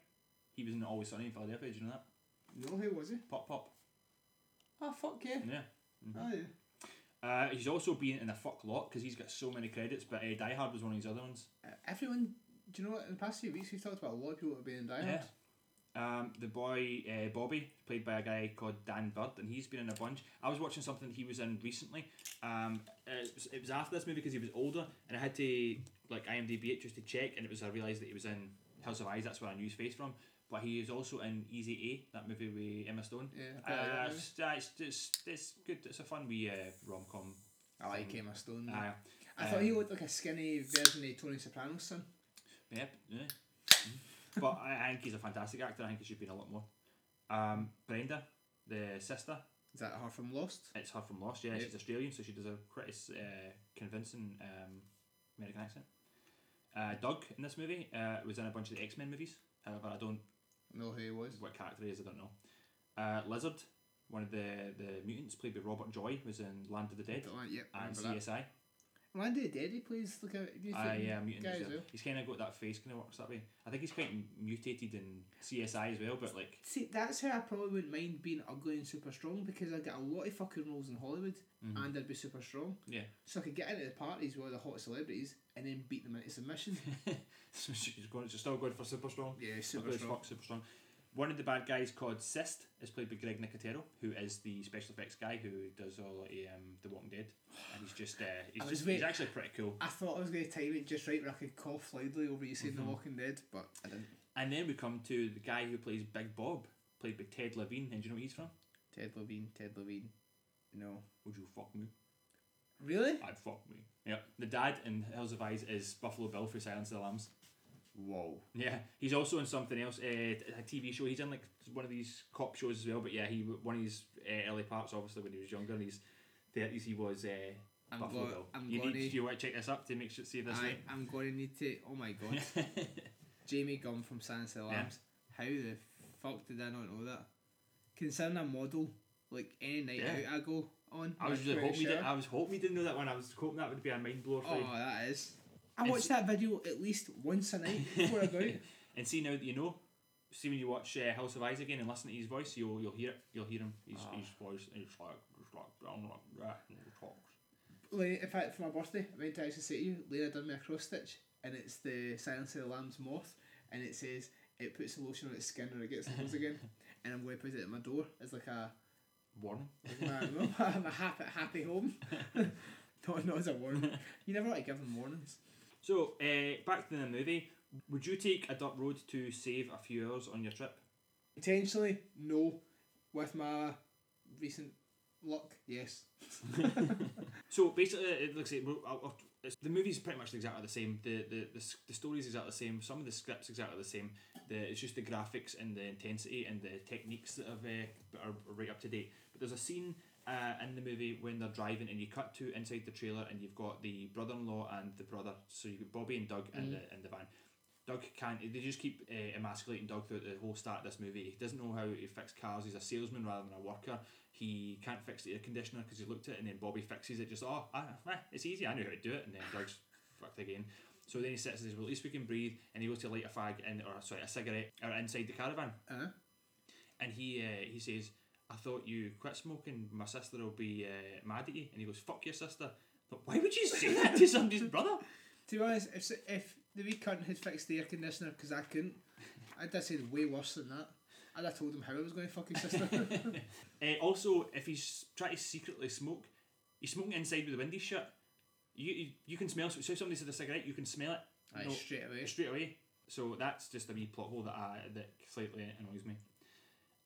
he was in Always Sunny in Philadelphia. Did you know that? No, who was he? Pop Pop. Oh fuck yeah! Yeah. Oh yeah. Uh, he's also been in a fuck lot because he's got so many credits. But uh, Die Hard was one of his other ones. Uh, everyone, do you know what? In the past few weeks, we've talked about a lot of people that have been in Die Hard. Yeah. Um, the boy uh, Bobby, played by a guy called Dan Byrd, and he's been in a bunch. I was watching something he was in recently. Um, it, was, it was after this movie because he was older, and I had to like IMDb it just to check, and it was I realised that he was in House of Eyes. That's where I knew his face from. But he is also in Easy A, that movie with Emma Stone. Yeah, I quite like that Uh, it's, uh, it's, it's, it's good. It's a fun wee uh, rom com. I like Emma Stone. Uh, I thought he um, looked like a skinny version of Tony Soprano's son. Yep. Yeah. but I, I think he's a fantastic actor. I think he should be in a lot more. Um, Brenda, the sister, Is that her from Lost? it's her from Lost. Yeah, Yep. she's Australian, so she does a pretty uh, convincing um, American accent. Uh, Doug in this movie uh, was in a bunch of the X Men movies. However, I don't know who he was. what character he is. I don't know. Uh, Lizard, one of the the mutants played by Robert Joy, was in Land of the Dead Don't Yep, and remember that. CSI. Randy Dead, he plays like a you Ah, think yeah, mutant. guy as well. He's kind of got that face, kind of works that way. I think he's quite mutated in CSI as well, but like See, that's how I probably wouldn't mind being ugly and super strong because I get a lot of fucking roles in Hollywood Mhm. and I'd be super strong. yeah. So I could get into the parties with the hot celebrities and then beat them into submission. so she's going. She's still going for super strong. yeah, super strong. fuck, super strong. One of the bad guys called Cyst is played by Greg Nicotero, who is the special effects guy who does all the um, The Walking Dead, and he's just uh, he's just wait- he's actually pretty cool. I thought I was going to time it just right where I could cough loudly over you saying Mhm. The Walking Dead, but I didn't. And then we come to the guy who plays Big Bob, played by Ted Levine, and do you know where he's from? Ted Levine, Ted Levine. No. Would you fuck me? Really? I'd fuck me. Yeah. The dad in Hills Have Eyes is Buffalo Bill for Silence of the Lambs. Whoa. Yeah, he's also in something else, uh, a TV show. He's in like one of these cop shows as well. But yeah, he one of his uh, early parts, obviously when he was younger, in his thirties, he was uh, I'm, Buffalo go- Bill. I'm you going need, to. you want to check this up to make sure see this I, I'm going to need to. Oh my god. Jamie Gumb from Silence of the Yeah. Lambs. How the fuck did I not know that? Considering a model, like any night Yeah. out I go on. I was with really Pretty hoping you did, Sure. I was hoping you didn't know that one. I was hoping that would be a mind blower for you. Oh, that is. I watch that video at least once a night before I go out. And see now that you know, see when you watch uh, House of Eyes again and listen to his voice, you'll you'll hear it. You'll hear him. His, Ah. his voice. He's like, he's like down like that. And he talks. Like, in fact, for my birthday, I went to actually say to you, Lena done me a cross stitch, and it's the Silence of the Lambs moth, and it says it puts the lotion on its skin or it gets the again, and I'm going to put it at my door as like a Warning. no, my happy happy home. not not as a warning. You never like to give them warnings. So uh, back to the movie. Would you take a dirt road to save a few hours on your trip? Potentially, no. With my recent luck, yes. So basically, it looks like I'll- I'll- it's, the movie's pretty much exactly the same. The the the, the story's exactly the same. Some of the scripts exactly the same. The it's just the graphics and the intensity and the techniques that have uh, are right up to date. But there's a scene uh, in the movie when they're driving and you cut to inside the trailer and you've got the brother-in-law and the brother. So you've got Bobby and Doug in the in the van. Doug can't. They just keep uh, emasculating Doug throughout the whole start of this movie. He doesn't know how to fix cars. He's a salesman rather than a worker. He can't fix the air conditioner because he looked at it and then Bobby fixes it. Just oh, ah, it's easy. I know how to do it. And then Doug's fucked again. So then he sits and says, "Well, at least we can breathe." And he goes to light a fag in, or sorry, a cigarette, or inside the caravan. Uh, And he uh, he says, "I thought you quit smoking. My sister will be uh, mad at you." And he goes, "Fuck your sister." But why would you say that to somebody's brother? to be honest, if if the wee cunt had fixed the air conditioner because I couldn't, I'd have said way worse than that. I'd have told him how I was going to fuck his sister. Uh, also, if he's trying to secretly smoke, he's smoking inside with the windows shut. You, you, you can smell. So if somebody's had a cigarette, you can smell it Aye, No, straight away. straight away. So that's just a wee plot hole that I, that slightly annoys me.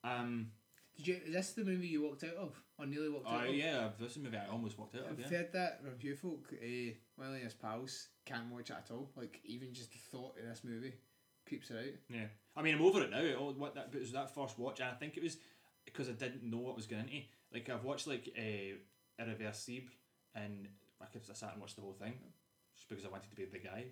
Um. Did you? Is this the movie you walked out of, or nearly walked Oh out of? Oh yeah, this is a movie I almost walked out of. I've Yeah. heard that review folk, uh, one of his pals, can't watch it at all. Like even just the thought of this movie creeps her out. Yeah. I mean, I'm over it now. It all, what that but it was that first watch, and I think it was because I didn't know what was going into. Like I've watched like uh, Irreversible, and I could I sat and watched the whole thing just because I wanted to be the guy.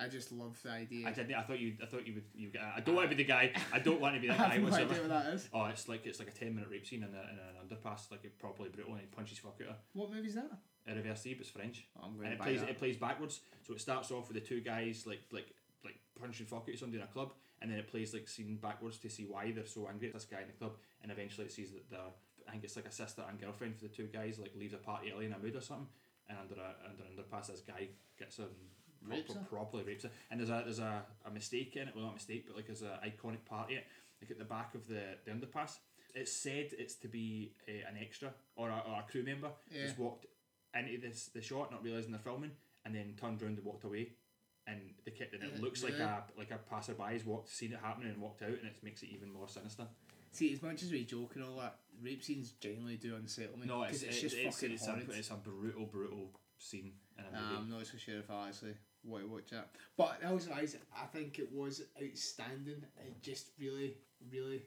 I just love the idea. I didn't. I thought you. I thought you would. You. get- I don't want to be the guy. I don't want to be I that guy. have no idea what that is. Oh, it's like it's like a ten minute rape scene in, a, in an underpass, like it properly brutal, and he punches fuck out her. What movie's that? Irreversible, it's French, Oh, I'm going and to it plays that. it plays backwards. So it starts off with the two guys like like like punching fuck out somebody in a club, and then it plays like scene backwards to see why they're so angry at this guy in the club, and eventually it sees that they're I think it's like a sister and girlfriend for the two guys like leaves a party early in a mood or something, and under a under an underpass this guy gets and Rapes proper, properly rapes her, and there's a there's a, a mistake in it. Well, not a mistake, but like there's a iconic part of it, like at the back of the the underpass. It's said it's to be uh, an extra or a, or a crew member Yeah. just walked into this the shot, not realizing they're filming, and then turned around and walked away. And the kid, and it Uh, looks like really? a like a passerby's walked, seen it happening, and walked out, and it makes it even more sinister. See, as much as we joke and all that, rape scenes generally do unsettle me. No, 'cause it's, it's, just it's, fucking it's, horrid. a, it's a brutal, brutal scene in a movie. Nah, I'm not so sure if I actually want to watch that. But also, I I think it was outstanding. It just really, really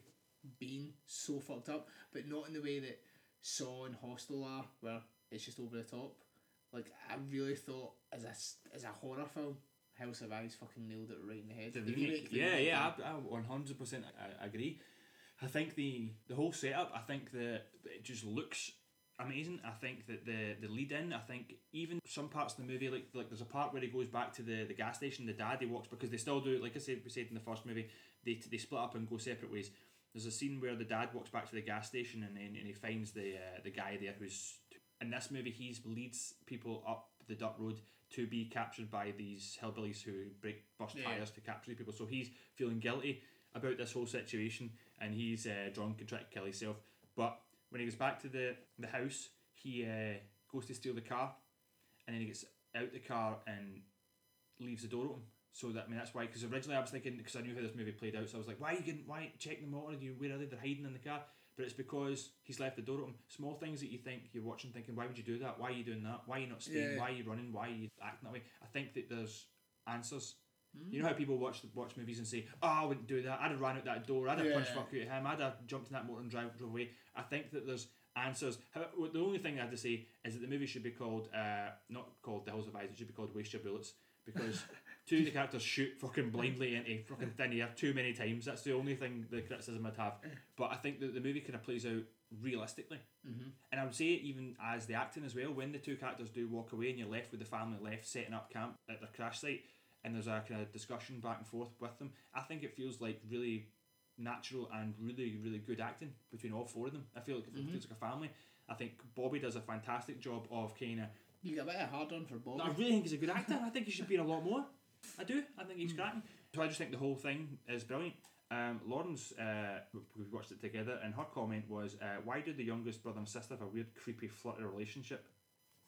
being so fucked up, but not in the way that Saw and Hostel are, where it's just over the top. Like I really thought as a as a horror film, Hills Have Eyes fucking nailed it right in the head. The The remake, that yeah, yeah. I, I 100% I- I agree. I think the the whole setup, I think that it just looks amazing. I think that the the lead in, I think even some parts of the movie, like like there's a part where he goes back to the, the gas station, the dad he walks because they still do like I said we said in the first movie, they they split up and go separate ways. There's a scene where the dad walks back to the gas station and then and he finds the uh, the guy there who's in this movie he's leads people up the dirt road to be captured by these hillbillies who break burst Yeah. tires to capture people. So he's feeling guilty about this whole situation and he's uh, drunk and trying to kill himself. But when he goes back to the the house, he uh, goes to steal the car, and then he gets out the car and leaves the door open. So that I mean that's why because originally I was thinking because I knew how this movie played out, so I was like, why are you getting why check them out? You where are they? They're hiding in the car. But it's because he's left the door open. Small things that you think you're watching, thinking, why would you do that? Why are you doing that? Why are you not staying? Yeah. Why are you running? Why are you acting that way? I think that there's answers. You know how people watch watch movies and say, "Oh, I wouldn't do that. I'd have ran out that door. I'd have punched fuck out of him. I'd have jumped in that motor and drive drove away." I think that there's answers. How, the only thing I had to say is that the movie should be called uh, not called The Hills Have Eyes. It should be called Waste Your Bullets because two of the characters shoot fucking blindly into fucking thin air too many times. That's the only thing the criticism I'd have. But I think that the movie kind of plays out realistically. Mm-hmm. And I would say even as the acting as well, when the two characters do walk away and you're left with the family left setting up camp at their crash site, and there's a kind of discussion back and forth with them, I think it feels like really natural and really really good acting between all four of them. I feel like Mm-hmm. it feels like a family. I think Bobby does a fantastic job of kind of. You got a bit of hard on for Bobby. I really think he's a good actor. I think he should be in a lot more. I do. I think he's cracking. So I just think the whole thing is brilliant. Um, Lauren's, uh, we watched it together, and her comment was, uh, "Why did the youngest brother and sister have a weird, creepy, flirty relationship?"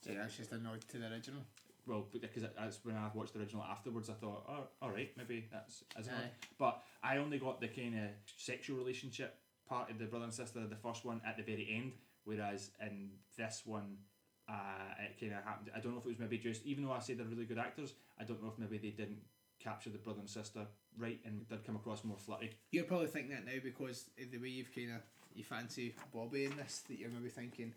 Yeah, that's just a nod to the original. Well, because that's when I watched the original afterwards, I thought, oh, all right, maybe that's as Aye. But I only got the kind of sexual relationship part of the brother and sister, the first one, at the very end, whereas in this one, uh, it kind of happened. I don't know if it was maybe just, even though I say they're really good actors, I don't know if maybe they didn't capture the brother and sister right and did come across more flirty. You're probably thinking that now because the way you've kind of you fancy Bobby in this. That you're maybe thinking,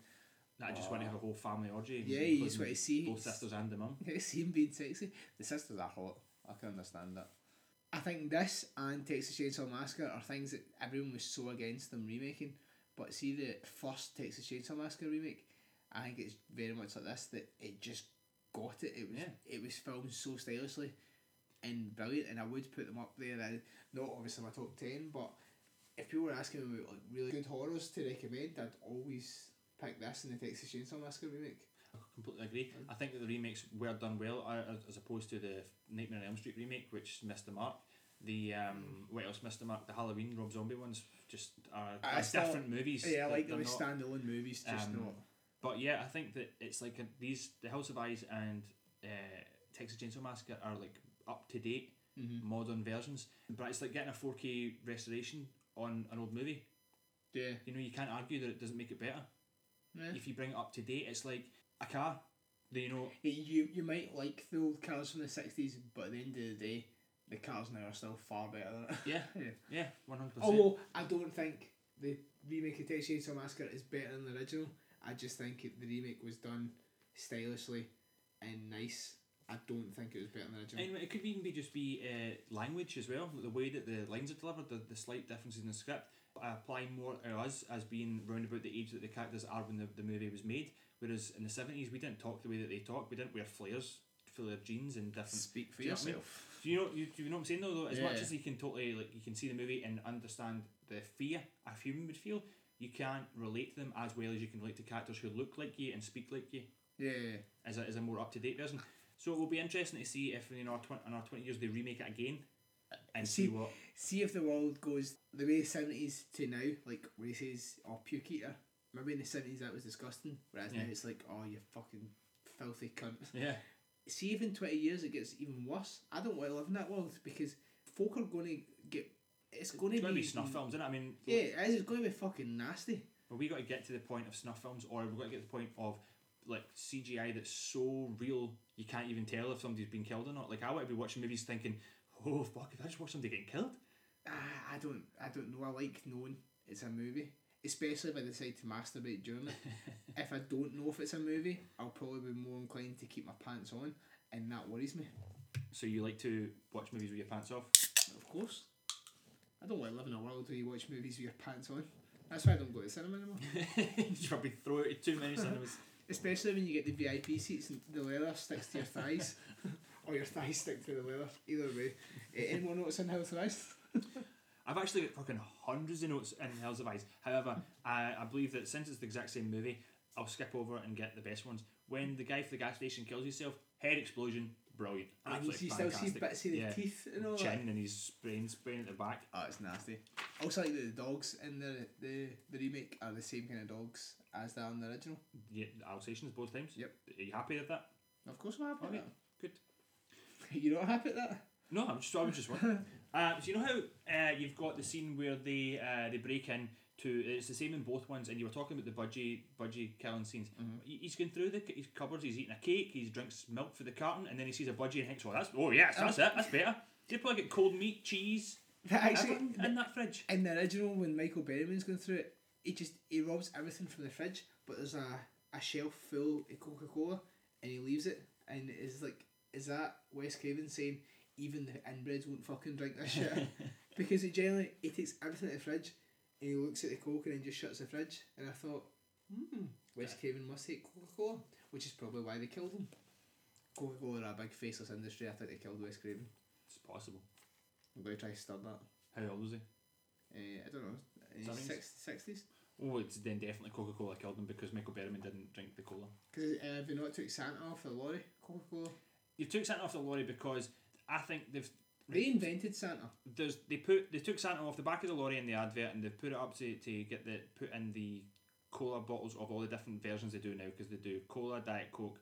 I just want to have a whole family orgy. Yeah, you just want to see- both sisters and the mum. you see him being sexy. The sisters are hot. I can understand that. I think this and Texas Chainsaw Massacre are things that everyone was so against them remaking. But see the first Texas Chainsaw Massacre remake, I think it's very much like this that it just got it. It was Yeah. it was filmed so stylishly and brilliant, and I would put them up there. And not obviously my top ten, but if people were asking me about like really good horrors to recommend, I'd always pick this and the Texas Chainsaw Massacre remake. I completely agree. I think that the remakes were done well as opposed to the Nightmare on Elm Street remake, which missed the mark. The um, what else missed the mark? The Halloween Rob Zombie ones just are, I are still- different movies. Yeah, I like them as standalone movies, just um, not. But yeah, I think that it's like a, these the Hills Have Eyes and uh, Texas Chainsaw Massacre are like up to date Mm-hmm. modern versions. But it's like getting a four K restoration on an old movie. Yeah. You know, you can't argue that it doesn't make it better. Yeah. If you bring it up to date, it's like a car. You know, You you might like the old cars from the sixties, but at the end of the day, the cars now are still far better than it. yeah, Yeah. yeah, one hundred percent. Although I don't think the remake of Texas Chainsaw Massacre is better than the original. I just think it, the remake was done stylishly and nice. I don't think it was better than the original. And it could even be just be uh, language as well, the way that the lines are delivered, the, the slight differences in the script. Apply more to us as being round about the age that the characters are when the, the movie was made. Whereas in the seventies, we didn't talk the way that they talk. We didn't wear flares their jeans and different. Speak for Do you know what I mean? yourself. Do you know? You, do you know what I'm saying though? though? As much as you can totally like, you can see the movie and understand the fear a human would feel. You can't relate to them as well as you can relate to characters who look like you and speak like you Yeah. as a, as a more up to date version. So it will be interesting to see if in our tw- in our twenty years they remake it again, and see, See- what. See if the world goes the way seventies to now, like races "Oh, puke eater." Maybe in the seventies that was disgusting, whereas now it's like, "Oh, you fucking filthy cunt." Yeah, See if in twenty years it gets even worse. I don't want to live in that world because folk are going to get. It's going to it's be going to be snuff films, isn't it? I mean, Yeah, it is. It's going to be fucking nasty. But we got to get to the point of snuff films, or we've got to get to the point of like CGI that's so real you can't even tell if somebody's been killed or not. Like I want to be watching movies thinking, "Oh fuck, if I just watch somebody getting killed." Ah, I don't. I don't know. I like knowing it's a movie, especially if I decide to masturbate during it. if I don't know if it's a movie, I'll probably be more inclined to keep my pants on, and that worries me. So you like to watch movies with your pants off? Of course. I don't want to live in a world where you watch movies with your pants on. That's why I don't go to cinema anymore. you probably throw too many cinemas. Especially when you get the VIP seats and the leather sticks to your thighs. Or your thighs stick to the leather. Either way. Eh, Any more notes on Hills Have Eyes? I've actually got fucking hundreds of notes in Hills Have Eyes. However, I, I believe that since it's the exact same movie, I'll skip over and get the best ones. When the guy for the gas station kills himself, head explosion, brilliant. And you Absolutely see, still see fantastic. bits of the yeah. teeth and all that. Chin and his brain spraying at the back. Oh, it's nasty. Also, like that the dogs in the, the the remake are the same kind of dogs as they are in the original. Yeah, the Alsatians both times. Yep. Are you happy with that? Of course, I'm happy Okay, with good. that. You're not happy with that? No, I'm just I was just wondering. uh, so you know how uh, you've got the scene where they uh, they break in to it's the same in both ones, and you were talking about the budgie budgie killing scenes. He- He's going through the his cupboards. He's eating a cake. He drinks milk for the carton, and then he sees a budgie and thinks, "Oh, that's oh yes, that's it. That's better." Did probably get cold meat, cheese, actually, in that fridge. in the original, when Michael Berryman's going through it, he just he robs everything from the fridge, but there's a, a shelf full of Coca Cola, and he leaves it, and it's like, is that Wes Craven saying even the inbreds won't fucking drink this shit? because it generally he takes everything out of the fridge, and he looks at the Coke and then just shuts the fridge, and I thought, hmm, Wes Craven must hate Coca Cola, which is probably why they killed him. Coca Cola are a big faceless industry. I think they killed Wes Craven. It's possible. I'm going to try to stir that. How old was he? Uh, I don't know, in the 70s? six- 60s. Oh, it's then definitely Coca Cola killed him because Michael Berryman didn't drink the cola. Because uh, they not took Santa off the lorry, Coca Cola. You took Santa off the lorry because I think they've reinvented Santa. there's they put they took Santa off the back of the lorry in the advert and they've put it up to, to get the put in the cola bottles of all the different versions they do now because they do cola, diet coke,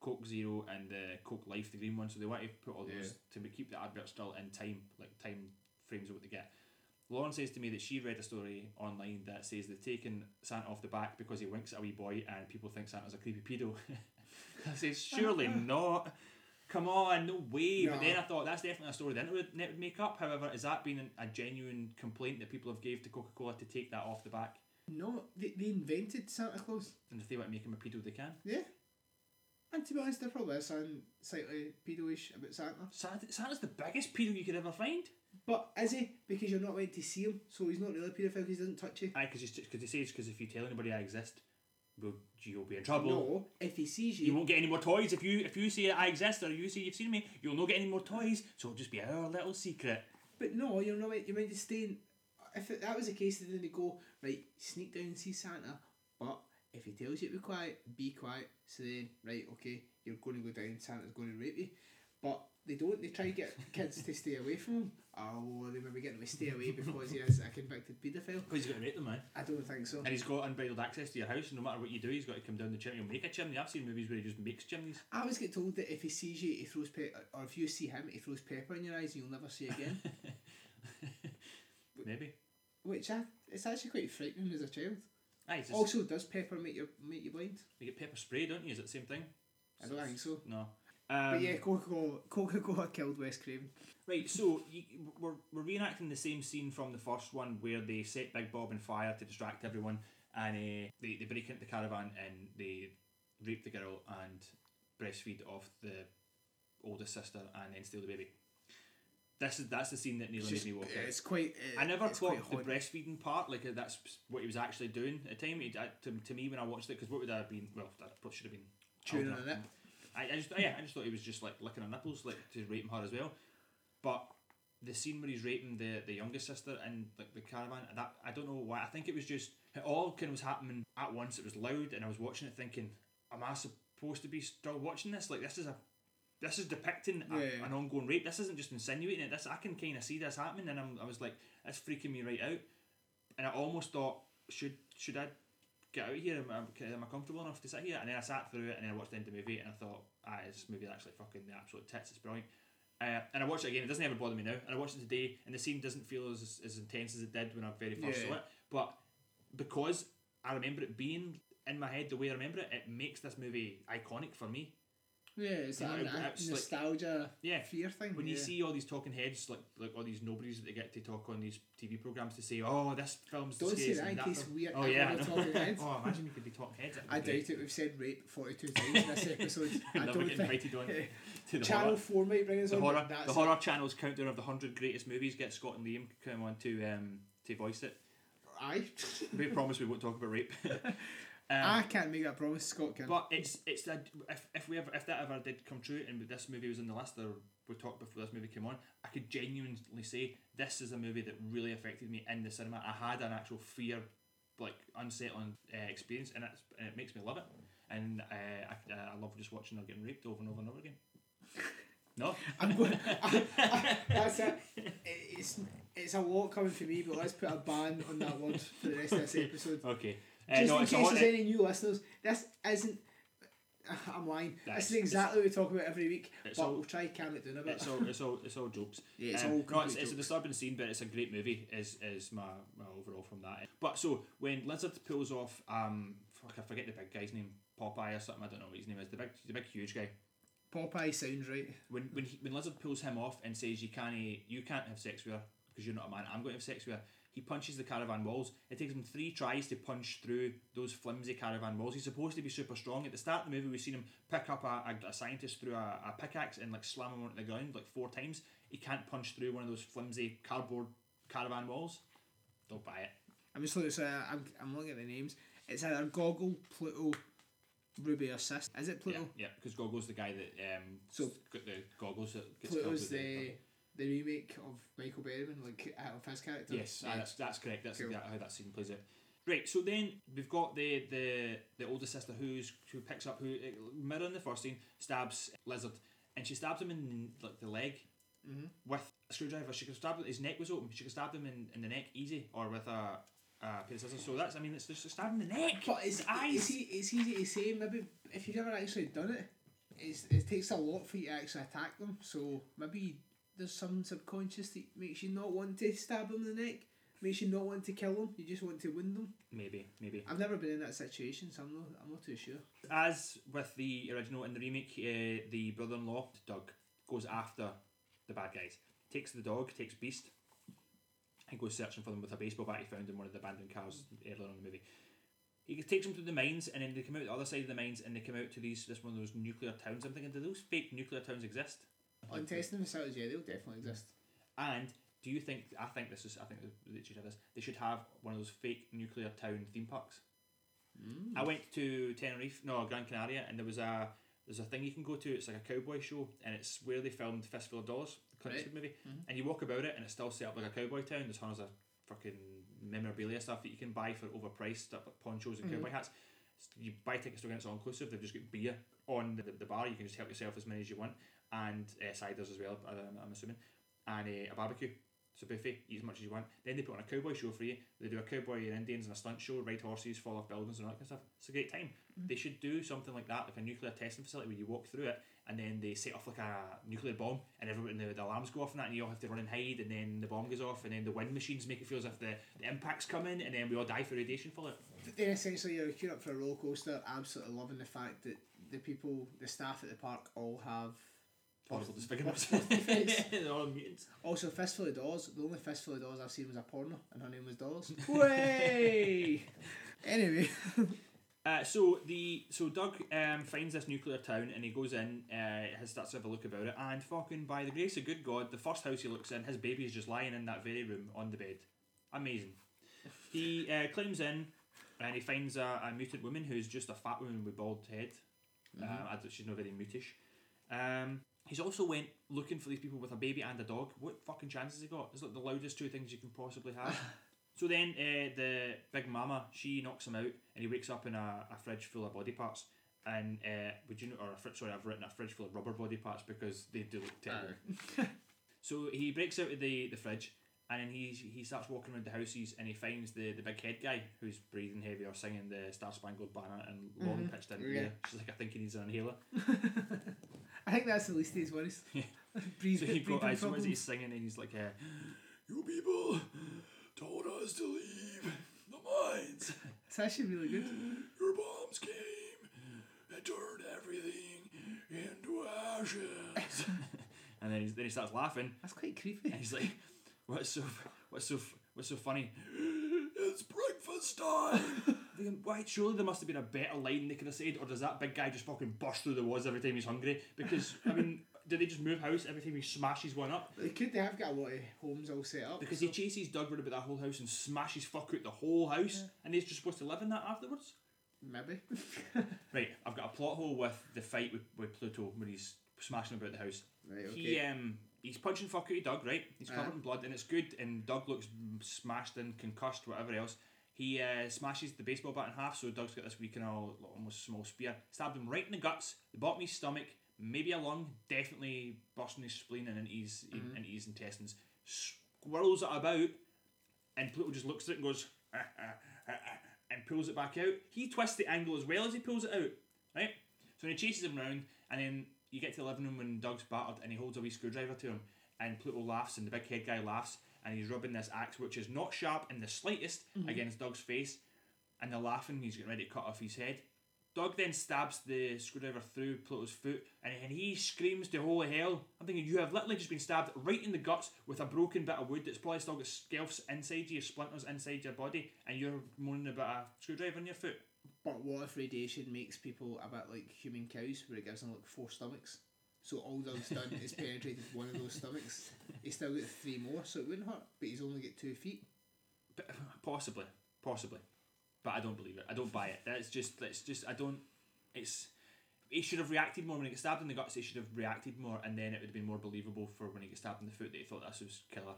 coke zero, and the coke life, the green one. So they want to put all those to keep the advert still in time, like time frames of what they get. Lauren says to me that she read a story online that says they've taken Santa off the back because he winks at a wee boy and people think Santa's a creepy pedo. I says, surely not. Come on, no way. But then I thought that's definitely a story the internet would make up. However, has that been a genuine complaint that people have gave to Coca Cola to take that off the back? No, they, they invented Santa Claus. And if they want to make him a pedo, they can. Yeah. And to be honest, there probably is something slightly pedo-ish about Santa. Santa, Santa's the biggest pedo you could ever find. But is he? Because you're not meant to see him, so he's not really a paedophile because he doesn't touch you. Aye, because he says because if you tell anybody I exist, you'll be in trouble. No, if he sees You you, won't get any more toys if you if you say I exist or you say you've seen me. You'll not get any more toys, so it'll just be our little secret. but no, you're not. You're meant to stay. In, if it, that was the case, then they go right, sneak down and see Santa. But if he tells you to be quiet, be quiet. So then, right, okay, you're going to go down. Santa's going to rape you. But they don't. They try to get kids to stay away from him. Oh, they maybe get them to stay away because he is a convicted paedophile. Because he's got to rape them, man. I don't think so. And he's got unbridled access to your house. and No matter what you do, he's got to come down the chimney. He'll make a chimney. I've seen movies where he just makes chimneys. I always get told that if he sees you, he throws pepper, or if you see him, he throws pepper in your eyes, and you'll never see again. Maybe. Which I, it's actually quite frightening as a child. Aye, Also, does pepper make you make you blind? you get pepper spray, don't you? Is it the same thing? I don't think so. No. Um, But yeah, Coca Cola, Coca Cola killed Wes Craven. Right, so you, we're, we're reenacting the same scene from the first one where they set Big Bob on fire to distract everyone and uh, they, they break into the caravan and they rape the girl and breastfeed off the oldest sister and then steal the baby. This is that's the scene that nearly It's, just, made me walk out. it's quite. Uh, I never clocked the breastfeeding part, like uh, that's what he was actually doing at the time. It, uh, to, to me, when I watched it, because what would that have been? Well, that should have been Chewing older. on it. I, I just yeah, I just thought he was just like licking her nipples, like to raping her as well. But the scene where he's raping the, the youngest sister and like the caravan, that I don't know why. I think it was just it all kind of was happening at once. It was loud, and I was watching it thinking, am I supposed to be still watching this? Like this is a this is depicting a, Yeah, an ongoing rape. This isn't just insinuating it. This I can kind of see this happening, and I'm, I was like, it's freaking me right out. And I almost thought, should should I get out of here? Am I, am I comfortable enough to sit here? And then I sat through it, and then I watched the end of the movie, and I thought, ah, this movie is actually fucking the absolute tits. It's brilliant. Uh, and I watched it again. It doesn't ever bother me now. And I watched it today, and the scene doesn't feel as as intense as it did when I very first Yeah. saw it. But because I remember it being in my head the way I remember it, it makes this movie iconic for me. Yeah, it's You know, that it- that it's like- nostalgia Yeah, fear thing. when you see all these talking heads, like like all these nobodies that they get to talk on these TV programs to say, "Oh, this film's Don't say that in case film-" we are Oh yeah, I talking heads. oh, imagine we could be talking heads. I great. doubt it. We've said rape forty two times in this episode. I don't think. invited on to the Channel horror. Four might bring us The on. horror, the it. horror channel's countdown of the hundred greatest movies. Get Scott and Liam come on to um to voice it. Aye. We promise we won't talk about rape. Um, I can't make that promise, Scott can. But it's it's that if, if we ever if that ever did come true and this movie was in the list or we talked before this movie came on, I could genuinely say this is a movie that really affected me in the cinema. I had an actual fear, like unsettling uh, experience, and it's, and it makes me love it. And uh, I, I love just watching her getting raped over and over and over again. No, I'm going. that's it. It's it's a lot coming for me, but let's put a ban on that word for the rest of this episode. okay. Just no, in case there's any new listeners, this isn't. I'm lying. That's- this is exactly what we talk about every week, but all- we'll try and calm it down a bit. It's all it's all it's all jokes. Yeah, it's Um, all no, it's, complete it's a disturbing scene, but it's a great movie. Is is my, my overall from that. But so when Lizard pulls off, um, fuck, I forget the big guy's name, Popeye or something. I don't know what his name is. The big, the big huge guy. Popeye sounds right. When when he, when Lizard pulls him off and says you can't you can't have sex with her because you're not a man. I'm going to have sex with her. He punches the caravan walls. It takes him three tries to punch through those flimsy caravan walls. He's supposed to be super strong. At the start of the movie, we've seen him pick up a, a, a scientist through a, a pickaxe and like slam him onto the ground like four times. He can't punch through one of those flimsy cardboard caravan walls. Don't buy it. I'm just looking. So I'm, I'm looking at the names. It's either Goggle, Pluto, Ruby, or Sis. Is it Pluto? Yeah, yeah. Because Goggle's the guy that um So- got the goggles that gets Pluto's with the the remake of Michael Berryman, like out of his character. Yes, Yeah. that's that's correct. That's Cool. how that scene plays out. Right, so then we've got the the the older sister who's who picks up who mirror in the first scene stabs lizard and she stabs him in like the leg Mhm. with a screwdriver. She could stab his neck was open. She could stab him in, in the neck easy or with a, a pair of scissors. So that's I mean it's just a stab in the neck. But it's, His eyes. it's, it's easy to say, maybe if you've never actually done it, it's, it takes a lot for you to actually attack them. So maybe there's some subconscious that makes you not want to stab them in the neck, makes you not want to kill them, you just want to wound them. Maybe maybe. I've never been in that situation, so I'm not, I'm not too sure. As with the original and the remake, uh, the brother-in-law Doug goes after the bad guys. Takes the dog, takes Beast, and goes searching for them with a baseball bat he found in one of the abandoned cars earlier on in the movie. He takes them to the mines, and then they come out the other side of the mines, and they come out to these this one of those nuclear towns. I'm thinking, do those fake nuclear towns exist? On testing facilities, yeah, they'll definitely exist. And do you think? I think this is. I think they should have this. They should have one of those fake nuclear town theme parks. I went to Tenerife, no Gran Canaria, and there was a there's a thing you can go to. It's like a cowboy show, and it's where they filmed Fistful of Dollars, the Clint Right. Eastwood movie. Mhm. And you walk about it, and it's still set up like a cowboy town. There's tons of fucking memorabilia stuff that you can buy for overpriced stuff like ponchos and Mhm. cowboy hats. You buy tickets to in, it's all inclusive. They've just got beer on the, the bar. You can just help yourself as many as you want, and uh, ciders as well. I'm, I'm assuming, and uh, a barbecue. It's a buffet, eat as much as you want. Then they put on a cowboy show for you. They do a cowboy and Indians and a stunt show, ride horses, fall off buildings, and all that kind of stuff. It's a great time. They should do something like that, like a nuclear testing facility where you walk through it and then they set off like a nuclear bomb and everybody and the, the alarms go off and that and you all have to run and hide and then the bomb goes off and then the wind machines make it feel as if the, the impact's coming and then we all die for radiation for it. Then essentially you're queuing up for a roller coaster, absolutely loving the fact that the people, the staff at the park all have Horrible disfigurements. birth defects. They're all mutants. Also, Fistful of Dolls. The only Fistful of Dolls I've seen was a porno, and her name was Dolls. Way. anyway, Uh, so the so Doug um, finds this nuclear town and he goes in, uh, starts to have a look about it, and fucking by the grace of good God, the first house he looks in, his baby is just lying in that very room on the bed. Amazing. He uh, climbs in and he finds a, a mutant woman who's just a fat woman with bald head. Um, I don't- she's not very mutish. Um, he's also went looking for these people with a baby and a dog. What fucking chances he got? It's like the loudest two things you can possibly have. So then uh, the big mama, she knocks him out and he wakes up in a, a fridge full of body parts. And uh, would you know, or a fridge, sorry, I've written a fridge full of rubber body parts because they do look terrible. so he breaks out of the, the fridge and then he, he starts walking around the houses and he finds the, the big head guy who's breathing heavy or singing the Star Spangled Banner and long Mhm. pitched in. Yeah. She's like, I think he needs an inhaler. I think that's the least of his worries. Yeah. Breathe, So he breathing got, uh, so he's singing and he's like, uh, You people told us to leave the mines. It's actually really good. Your bombs came and turned everything into ashes. and then, he's, then he starts laughing That's quite creepy. and he's like, "What's so what's so what's so funny? It's breakfast time." Thinking, Why? Surely there must have been a better line they could have said, or does that big guy just fucking burst through the walls every time he's hungry? Because I mean, do they just move house every time he smashes one up? They could. They have got a lot of homes all set up. Because so- he chases Doug around about that whole house and smashes fuck out the whole house, and he's just supposed to live in that afterwards. maybe. Right, I've got a plot hole with the fight with, with Pluto when he's smashing about the house. Right. Okay. He um he's punching fuck out of Doug, right? He's covered Uh-huh. in blood and it's good and Doug looks smashed and concussed, whatever else. He uh, smashes the baseball bat in half, so Doug's got this wee kind of almost small spear. Stabbed him right in the guts, the bottom of his stomach, maybe a lung, definitely busting his spleen and into his in, mm-hmm. into his intestines. Swirls it about, and Pluto just looks at it and goes ah, ah, ah, and pulls it back out. He twists the angle as well as he pulls it out, right? So he chases him round, and then you get to the living room when Doug's battered, and he holds a wee screwdriver to him, and Pluto laughs, and the big head guy laughs, and he's rubbing this axe, which is not sharp in the slightest, mhm. against Doug's face, and they're laughing. He's getting ready to cut off his head. Doug then stabs the screwdriver through Pluto's foot, and, and he screams to holy hell. I'm thinking, you have literally just been stabbed right in the guts with a broken bit of wood that's probably still got scalps inside you, splinters inside your body, and you're moaning about a screwdriver in your foot. But what if radiation makes people a bit like human cows, where it gives them like four stomachs? So all Doug's done is penetrated one of those stomachs. He's still got three more, so it wouldn't hurt. But he's only got two feet. But uh, possibly, possibly, but I don't believe it. I don't buy it. That's just, that's just, I don't. It's he should have reacted more when he got stabbed in the guts. He should have reacted more, and then it would have been more believable for when he got stabbed in the foot that he thought this was killer.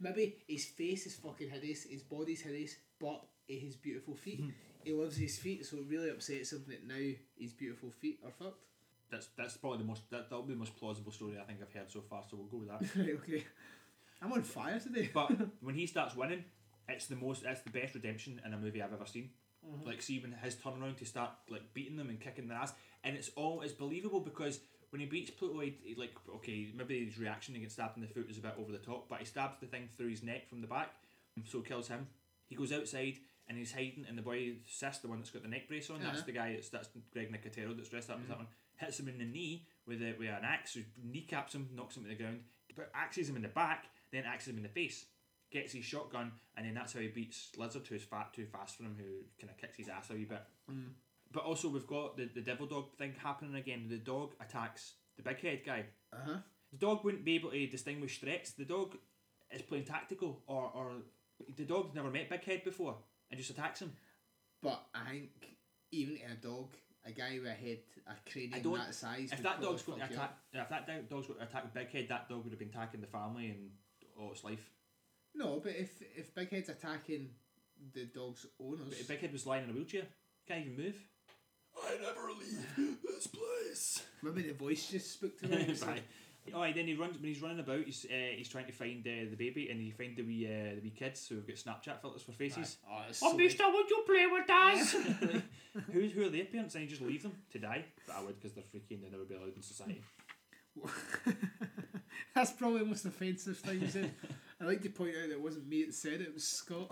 Maybe his face is fucking hideous, his body's hideous, but his beautiful feet. Hmm. he loves his feet, so it really upsets him that now his beautiful feet are fucked. That's that's probably the most that that'll be the most plausible story I think I've heard so far. So we'll go with that. right, okay. I'm on fire today. But when he starts winning, it's the most it's the best redemption in a movie I've ever seen. Like see when his turnaround to start like beating them and kicking their ass, and it's all it's believable because when he beats Pluto, he, he, like okay maybe his reaction to get stabbed in the foot is a bit over the top, but he stabs the thing through his neck from the back, so kills him. He goes outside and he's hiding, and the boy sis, the one that's got the neck brace on, that's Uh-huh. the guy that's that's Greg Nicotero that's dressed up as that one, hits him in the knee with a, with an axe, kneecaps him, knocks him to the ground, but axes him in the back, then axes him in the face gets his shotgun, and then that's how he beats Lizard, who's fat too fast for him, who kind of kicks his ass a wee bit. But also we've got the, the devil dog thing happening again. The dog attacks the big head guy. Uh huh. The dog wouldn't be able to distinguish threats. The dog is playing tactical, or, or the dog's never met Big Head before and just attacks him. But I think even a dog, a guy with a head, a I cranium don't- that size, If that probably dog's going to attack, up. if that dog- dog's going to attack Big Head, that dog would have been attacking the family and all its life. No, but if if Big Head's attacking the dog's owners, But Big Head was lying in a wheelchair, can't even move. I never leave this place. maybe the voice just spoke to him. Aye. Oh, aye, then he runs when he's running about. He's uh, he's trying to find uh, the baby, and he find the wee uh, the wee kids who've got Snapchat filters for faces. Oh, it's Oh, Mister, would you play with us? who who are their parents? And you just leave them to die. But I would because they're freaky and they'll never be allowed in society. That's probably the most offensive thing you said. I like to point out that it wasn't me that said it, it was Scott.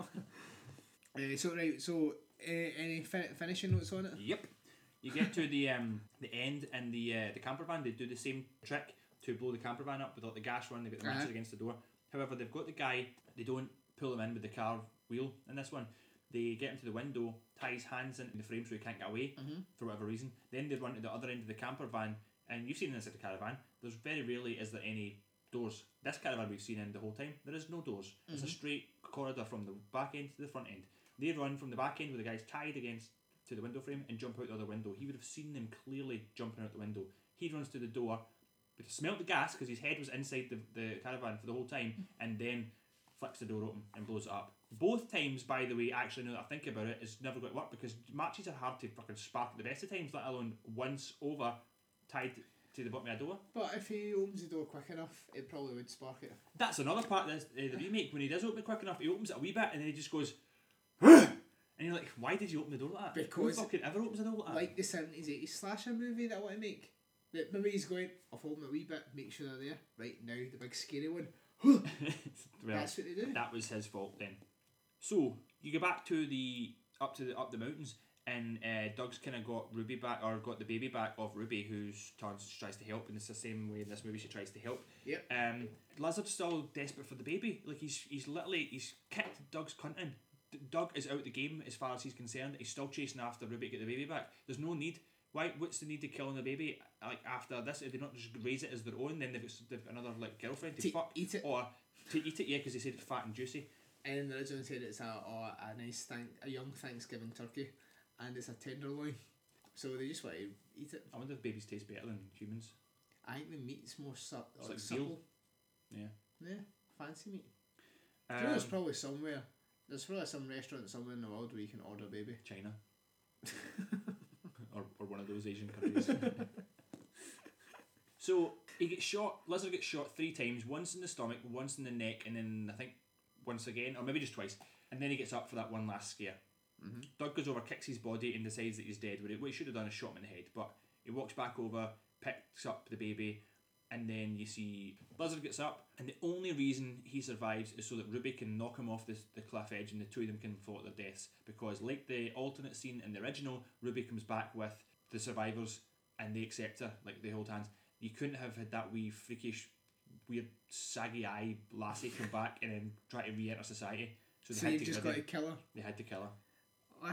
uh, so, right, so uh, any fin- finishing notes on it? Yep. You get to the um the end and the uh, the camper van. They do the same trick to blow the camper van up without the gas run. They've got the matches Uh-huh. against the door. However, they've got the guy. They don't pull him in with the car wheel in this one. They get him to the window, tie his hands into the frame so he can't get away Mhm. for whatever reason. Then they run to the other end of the camper van, and you've seen this at the caravan. There's very rarely is there any doors. This caravan we've seen in the whole time, there is no doors. It's a straight corridor from the back end to the front end. They run from the back end with the guys tied against to the window frame and jump out the other window. He would have seen them clearly jumping out the window. He runs to the door, but smelt the gas because his head was inside the, the caravan for the whole time, and then flicks the door open and blows it up. Both times, by the way, actually, now that I think about it, it's never going to work because matches are hard to fucking spark at the best of times, let alone once over, tied to the bottom of a door. But if he opens the door quick enough, it probably would spark it. That's another part of this, uh, the remake. When he does open it quick enough, he opens it a wee bit and then he just goes, and you're like, why did you open the door like that? Because- Who fucking ever opens the door like that? Like the 70s, 80s slasher movie that I want to make. That maybe he's going, I'll hold them a wee bit, make sure they're there. Right now, the big scary one. well, That's what they do. that was his fault then. So you go back to the up to the up the mountains, and uh, Doug's kind of got Ruby back or got the baby back of Ruby, who's turns tries to help, and it's the same way in this movie she tries to help. Yep. Um, Lizard's still desperate for the baby. Like he's he's literally he's kicked Doug's cunt in. D- Doug is out the game as far as he's concerned. He's still chasing after Ruby to get the baby back. There's no need. Why? What's the need to killing the baby? Like after this, if they not just raise it as their own, then they've got, s- they've got another like girlfriend to, To fuck eat it. or to eat it. Yeah, because they said it's fat and juicy. And the original said it's a, oh, a nice thank, a young Thanksgiving turkey, and it's a tenderloin. So they just want to eat it. I wonder if babies taste better than humans. I think the meat's more su- It's like like veal. supple. Yeah. Yeah, fancy meat. Do you know there's Um, probably somewhere, there's probably some restaurant somewhere in the world where you can order baby. China. or, or one of those Asian countries. so he gets shot. Lizard gets shot three times. Once in the stomach, once in the neck, and then I think once again, or maybe just twice. And then he gets up for that one last scare. Mm-hmm. Doug goes over, kicks his body, and decides that he's dead. What he should have done is shot him in the head. But he walks back over, picks up the baby, and then you see Lizard gets up, and the only reason he survives is so that Ruby can knock him off this, the cliff edge, and the two of them can fall to their deaths. Because, like the alternate scene in the original, Ruby comes back with the survivors, and they accept her, like they hold hands. You couldn't have had that wee freakish, weird, saggy eye lassie come back and then try to re-enter society. So they So had to just kill got her. to kill her. They had to kill her.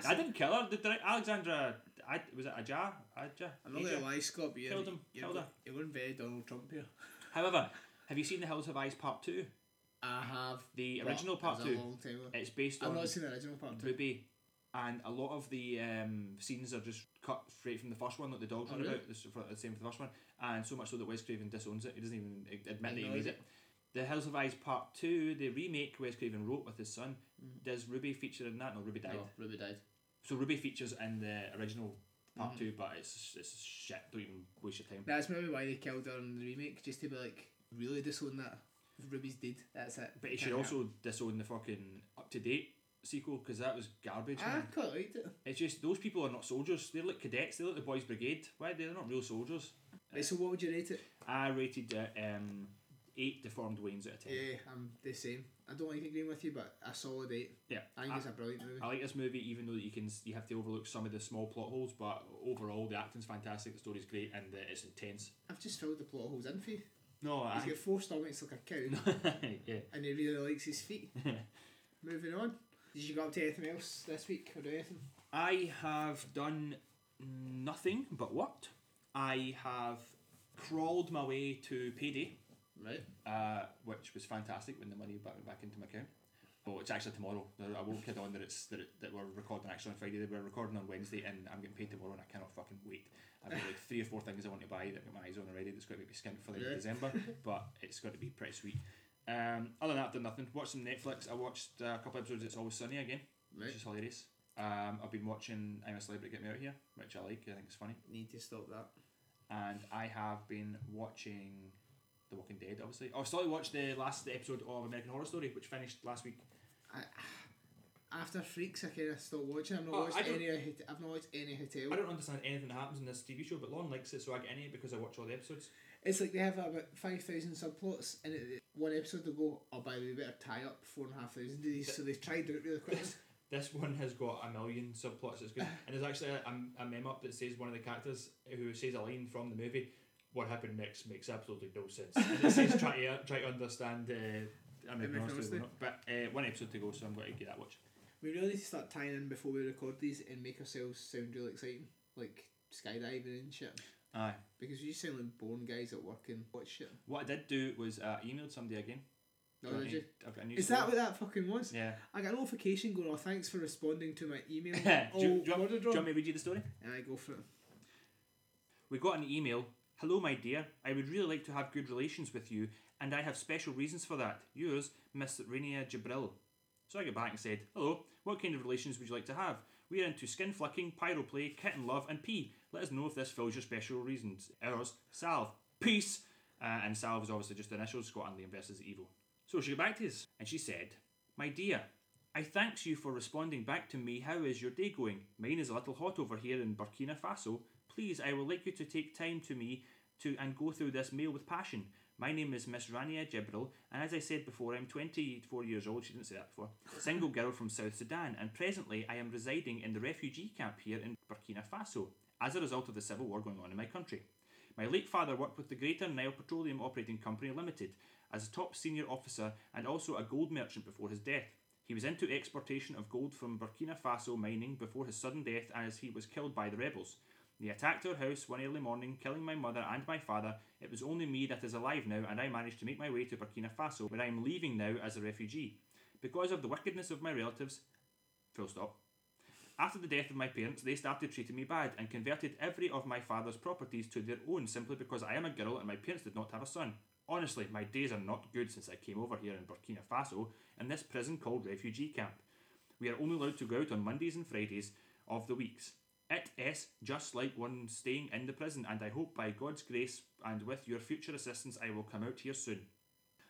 I didn't kill her. The Alexandra, I, was it Aja? Aja? I'm not gonna lie, Scott, but you're, Killed him, killed her. you're going very Donald Trump here. However, have you seen The Hills Have Eyes Part 2? I have. The original Part 2. A long time ago. It's based I've on not seen the original part two. Ruby and a lot of the um, scenes are just cut straight from the first one, like the dogs Oh, run really? about. The, for- the same for the first one, and so much so that Wes Craven disowns it. He doesn't even admit that he made it. The Hills Have Eyes Part Two, the remake Wes Craven wrote with his son. Mm. Does Ruby feature in that? No, Ruby died. No, Ruby died. So Ruby features in the original Part Mhm. Two, but it's it's shit. Don't even waste your time. That's maybe why they killed her in the remake, just to be like, really disown that. If Ruby's dead, that's it. But he should also disown the fucking up to date sequel because that was garbage. I quite liked it. It's just those people are not soldiers. They're like cadets. They're like the boys' brigade. Why they're not real soldiers? Right, so what would you rate it? I rated it um, eight deformed Waynes out of ten. Yeah, I'm the same. I don't like agreeing with you, but a solid eight. Yeah, I think I, it's a brilliant movie. I like this movie, even though you can you have to overlook some of the small plot holes. But overall, the acting's fantastic, the story's great, and uh, it's intense. I've just filled the plot holes in for you. No, He's I, got four stomachs like a cow, yeah. and he really likes his feet. Moving on. Did you go up to anything else this week or do anything? I have done nothing but worked. I have crawled my way to payday. Right. uh, which was fantastic when the money back back into my account. Oh, it's actually tomorrow. I won't kid on that it's that, it, that we're recording actually on Friday. We're recording on Wednesday, and I'm getting paid tomorrow, and I cannot fucking wait. I've got like three or four things I want to buy that I've got my eyes on already. That's going to be skint for the end of Yeah. December, but it's going to be pretty sweet. Um, other than that, I've done nothing. Watched some Netflix. I watched uh, a couple episodes. It's Always Sunny again, Right. which is hilarious. Um, I've been watching I'm a Celebrity, Get Me Out Here, which I like. I think it's funny Need to stop that. and I have been watching The Walking Dead. Obviously, oh, I still watched the last episode of American Horror Story, which finished last week. I, after Freaks, I kind of stopped watching. I've not Oh, watched any. I've not watched any Hotel. I don't understand anything that happens in this TV show, but Lon likes it, so I get any because I watch all the episodes. It's like they have about five thousand subplots, and it, one episode they go, "Oh, by the way, we better tie up four and a half thousand of these." So they tried to do it really quick. This one has got a million subplots. It's good, and there's actually a, a, a meme up that says one of the characters who says a line from the movie. What happened next makes absolutely no sense. And it says try to try to understand. Uh, American American Horror but uh, one episode to go, so I'm going to get that watch. We really need to start tying in before we record these and make ourselves sound really exciting, like skydiving and shit. Aye. Because you sound like born guys at work and watch shit. What I did do was uh, emailed somebody again. No, did you? I've got a new Is story. that what that fucking was? Yeah. I got a notification going, oh, thanks for responding to my email. do, you, oh, do, you want, do you want me to read you the story? And I go for it. We got an email. Hello, my dear. I would really like to have good relations with you, and I have special reasons for that. Yours, Miss Rainia Jabril. So I got back and said, Hello, what kind of relations would you like to have? We are into skin flicking, pyroplay, kitten love, and pee. Let us know if this fills your special reasons. Ours, Salve. Peace! Uh, and Salve is obviously just initials, Scotland the versus evil. So she got back to us, and she said, My dear, I thanks you for responding back to me. How is your day going? Mine is a little hot over here in Burkina Faso. Please, I would like you to take time to me to and go through this mail with passion. My name is Miss Rania Jibril, and as I said before, I'm 24 years old. She didn't say that before. Single girl from South Sudan, and presently I am residing in the refugee camp here in Burkina Faso as a result of the civil war going on in my country. My late father worked with the Greater Nile Petroleum Operating Company Limited as a top senior officer and also a gold merchant before his death. He was into exportation of gold from Burkina Faso mining before his sudden death as he was killed by the rebels. They attacked our house one early morning, killing my mother and my father. It was only me that is alive now, and I managed to make my way to Burkina Faso, where I am leaving now as a refugee. Because of the wickedness of my relatives, full stop. After the death of my parents, they started treating me bad and converted every of my father's properties to their own simply because I am a girl and my parents did not have a son. Honestly, my days are not good since I came over here in Burkina Faso in this prison called refugee camp. We are only allowed to go out on Mondays and Fridays of the weeks. It is just like one staying in the prison, and I hope by God's grace and with your future assistance I will come out here soon.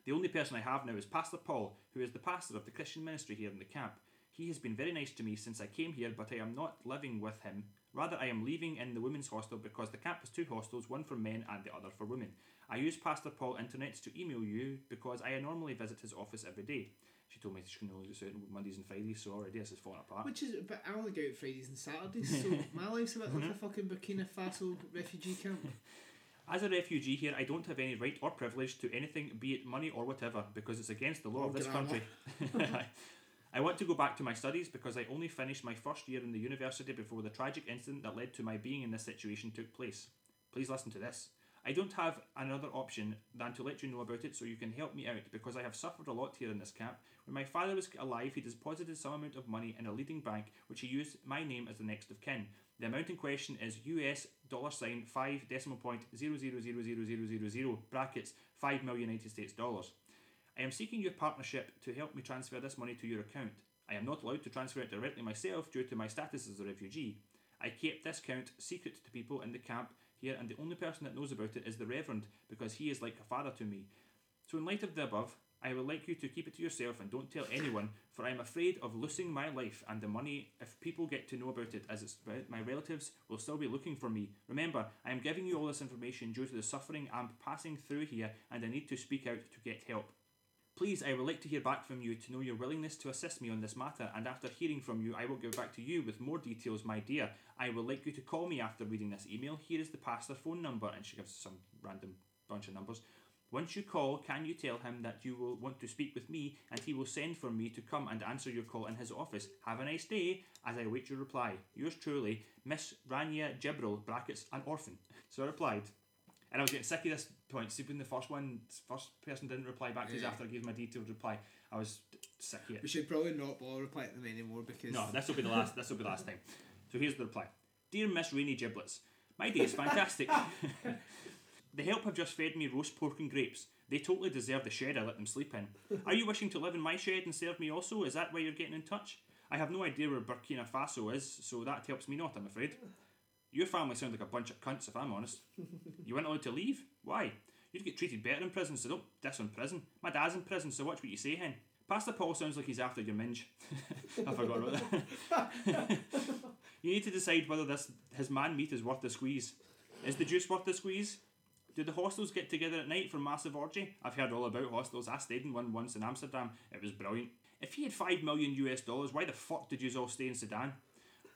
The only person I have now is Pastor Paul, who is the pastor of the Christian ministry here in the camp. He has been very nice to me since I came here, but I am not living with him. Rather, I am leaving in the women's hostel because the camp has two hostels, one for men and the other for women. I use Pastor Paul Internet to email you because I normally visit his office every day. She told me she can only do certain Mondays and Fridays, so already this is falling apart. Which is, but I only go out Fridays and Saturdays, so my life's a bit like mm-hmm. a fucking Burkina Faso refugee camp. As a refugee here, I don't have any right or privilege to anything, be it money or whatever, because it's against the law of oh, this grammar. country. I want to go back to my studies because I only finished my first year in the university before the tragic incident that led to my being in this situation took place. Please listen to this. I don't have another option than to let you know about it so you can help me out because I have suffered a lot here in this camp. When my father was alive, he deposited some amount of money in a leading bank which he used my name as the next of kin. The amount in question is US dollar sign 5 decimal point 0000000 brackets 5 million United States dollars. I am seeking your partnership to help me transfer this money to your account. I am not allowed to transfer it directly myself due to my status as a refugee. I kept this count secret to people in the camp here, and the only person that knows about it is the Reverend because he is like a father to me. So, in light of the above, I would like you to keep it to yourself and don't tell anyone, for I am afraid of losing my life and the money if people get to know about it, as it's, my relatives will still be looking for me. Remember, I am giving you all this information due to the suffering I'm passing through here, and I need to speak out to get help. Please, I would like to hear back from you to know your willingness to assist me on this matter, and after hearing from you, I will get back to you with more details, my dear. I would like you to call me after reading this email. Here is the pastor phone number, and she gives some random bunch of numbers. Once you call, can you tell him that you will want to speak with me, and he will send for me to come and answer your call in his office. Have a nice day, as I await your reply. Yours truly, Miss Rania Jibril, brackets, an orphan. So I replied, and I was getting sick of this point. See, when the first one, first person didn't reply back to us after I gave my detailed reply, I was sick of it. We should probably not bother replying to them anymore because No, this will be the last. This will be the last time. So here's the reply. Dear Miss Rainy Giblets, my day is fantastic. the help have just fed me roast pork and grapes. They totally deserve the shed I let them sleep in. Are you wishing to live in my shed and serve me also? Is that why you're getting in touch? I have no idea where Burkina Faso is, so that helps me not, I'm afraid. Your family sound like a bunch of cunts, if I'm honest. You weren't allowed to leave? Why? You'd get treated better in prison, so don't diss on prison. My dad's in prison, so watch what you say, hen. Pastor Paul sounds like he's after your minge. I forgot about that. you need to decide whether this his man meat is worth the squeeze. Is the juice worth the squeeze? Do the hostels get together at night for massive orgy? I've heard all about hostels. I stayed in one once in Amsterdam. It was brilliant. If he had five million US dollars, why the fuck did you all stay in Sudan?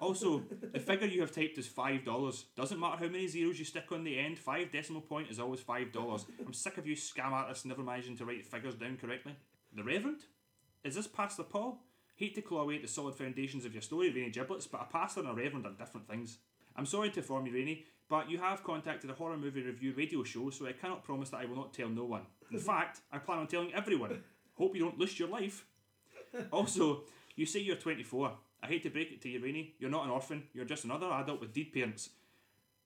Also, the figure you have typed is five dollars. Doesn't matter how many zeros you stick on the end. Five decimal point is always five dollars. I'm sick of you scam artists never managing to write figures down correctly. The Reverend? Is this Pastor Paul? Hate to claw away at the solid foundations of your story, Rainy Giblets, but a pastor and a reverend are different things. I'm sorry to inform you, Rainy, but you have contacted a horror movie review radio show, so I cannot promise that I will not tell no one. In fact, I plan on telling everyone. Hope you don't lose your life. Also, you say you're 24. I hate to break it to you, Rainy. You're not an orphan. You're just another adult with deed parents.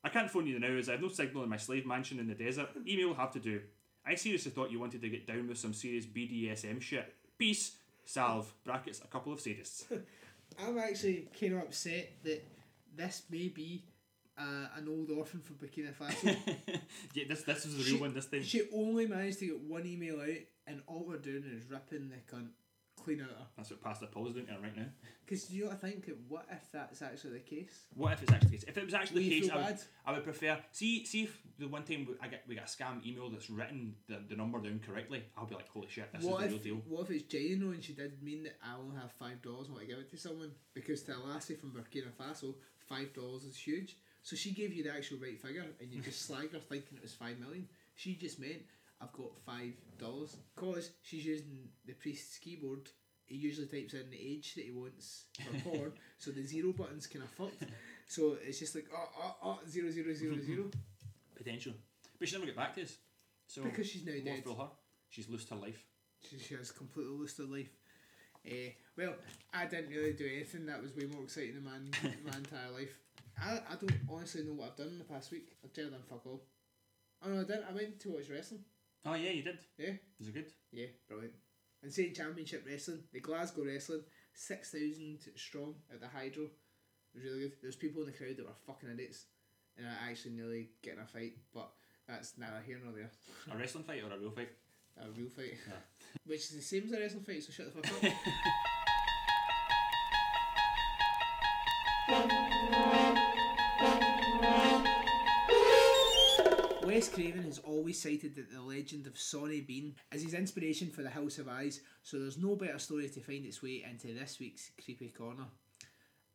I can't phone you now as I have no signal in my slave mansion in the desert. Email will have to do. I seriously thought you wanted to get down with some serious BDSM shit. Peace. Salve. Brackets. A couple of sadists. I'm actually kind of upset that this may be uh, an old orphan from Burkina Faso. yeah, this this was the She- real one this time. she only managed to get one email out, and all we're doing is ripping the cunt clean. That's what Pastor Paul's doing right now. Because you know what I think? What if that's actually the case? What if it's actually the case? If it was actually the case, I would. I would prefer. See, see if the one time we- I get we get a scam email that's written the, the number down correctly, I'll be like, holy shit, this what is the if real deal. what if it's genuine and she did mean that I only have five dollars and want to give it to someone? Because to a lassie from Burkina Faso, five dollars is huge. So she gave you the actual right figure and you just slagged her thinking it was five million. She just meant I've got five dollars. Cause she's using the priest's keyboard. He usually types in the age that he wants for porn, so the zero button's kind of fucked. So it's just like oh oh oh zero zero zero zero Potential, but she never get back to us. So because she's now more dead. for her. She's lost her life. She, she has completely lost her life. Eh, well, I didn't really do anything that was way more exciting than my, my entire life. I, I don't honestly know what I've done in the past week. I've just done fuck all. Oh no, I didn't. I went to watch wrestling. Oh yeah, you did. Yeah, Was it good? yeah, brilliant. And Insane Championship Wrestling, the Glasgow Wrestling, 6,000 strong at the Hydro. It was really good. There was people in the crowd that were fucking idiots. And I actually nearly get in a fight, but that's neither here nor there. A wrestling fight or a real fight? A real fight. Yeah. Which is the same as a wrestling fight, so shut the fuck up. Wes Craven has always cited that the legend of Sawney Bean is his inspiration for the Hills Have Eyes, so there's no better story to find its way into this week's Creepy Corner.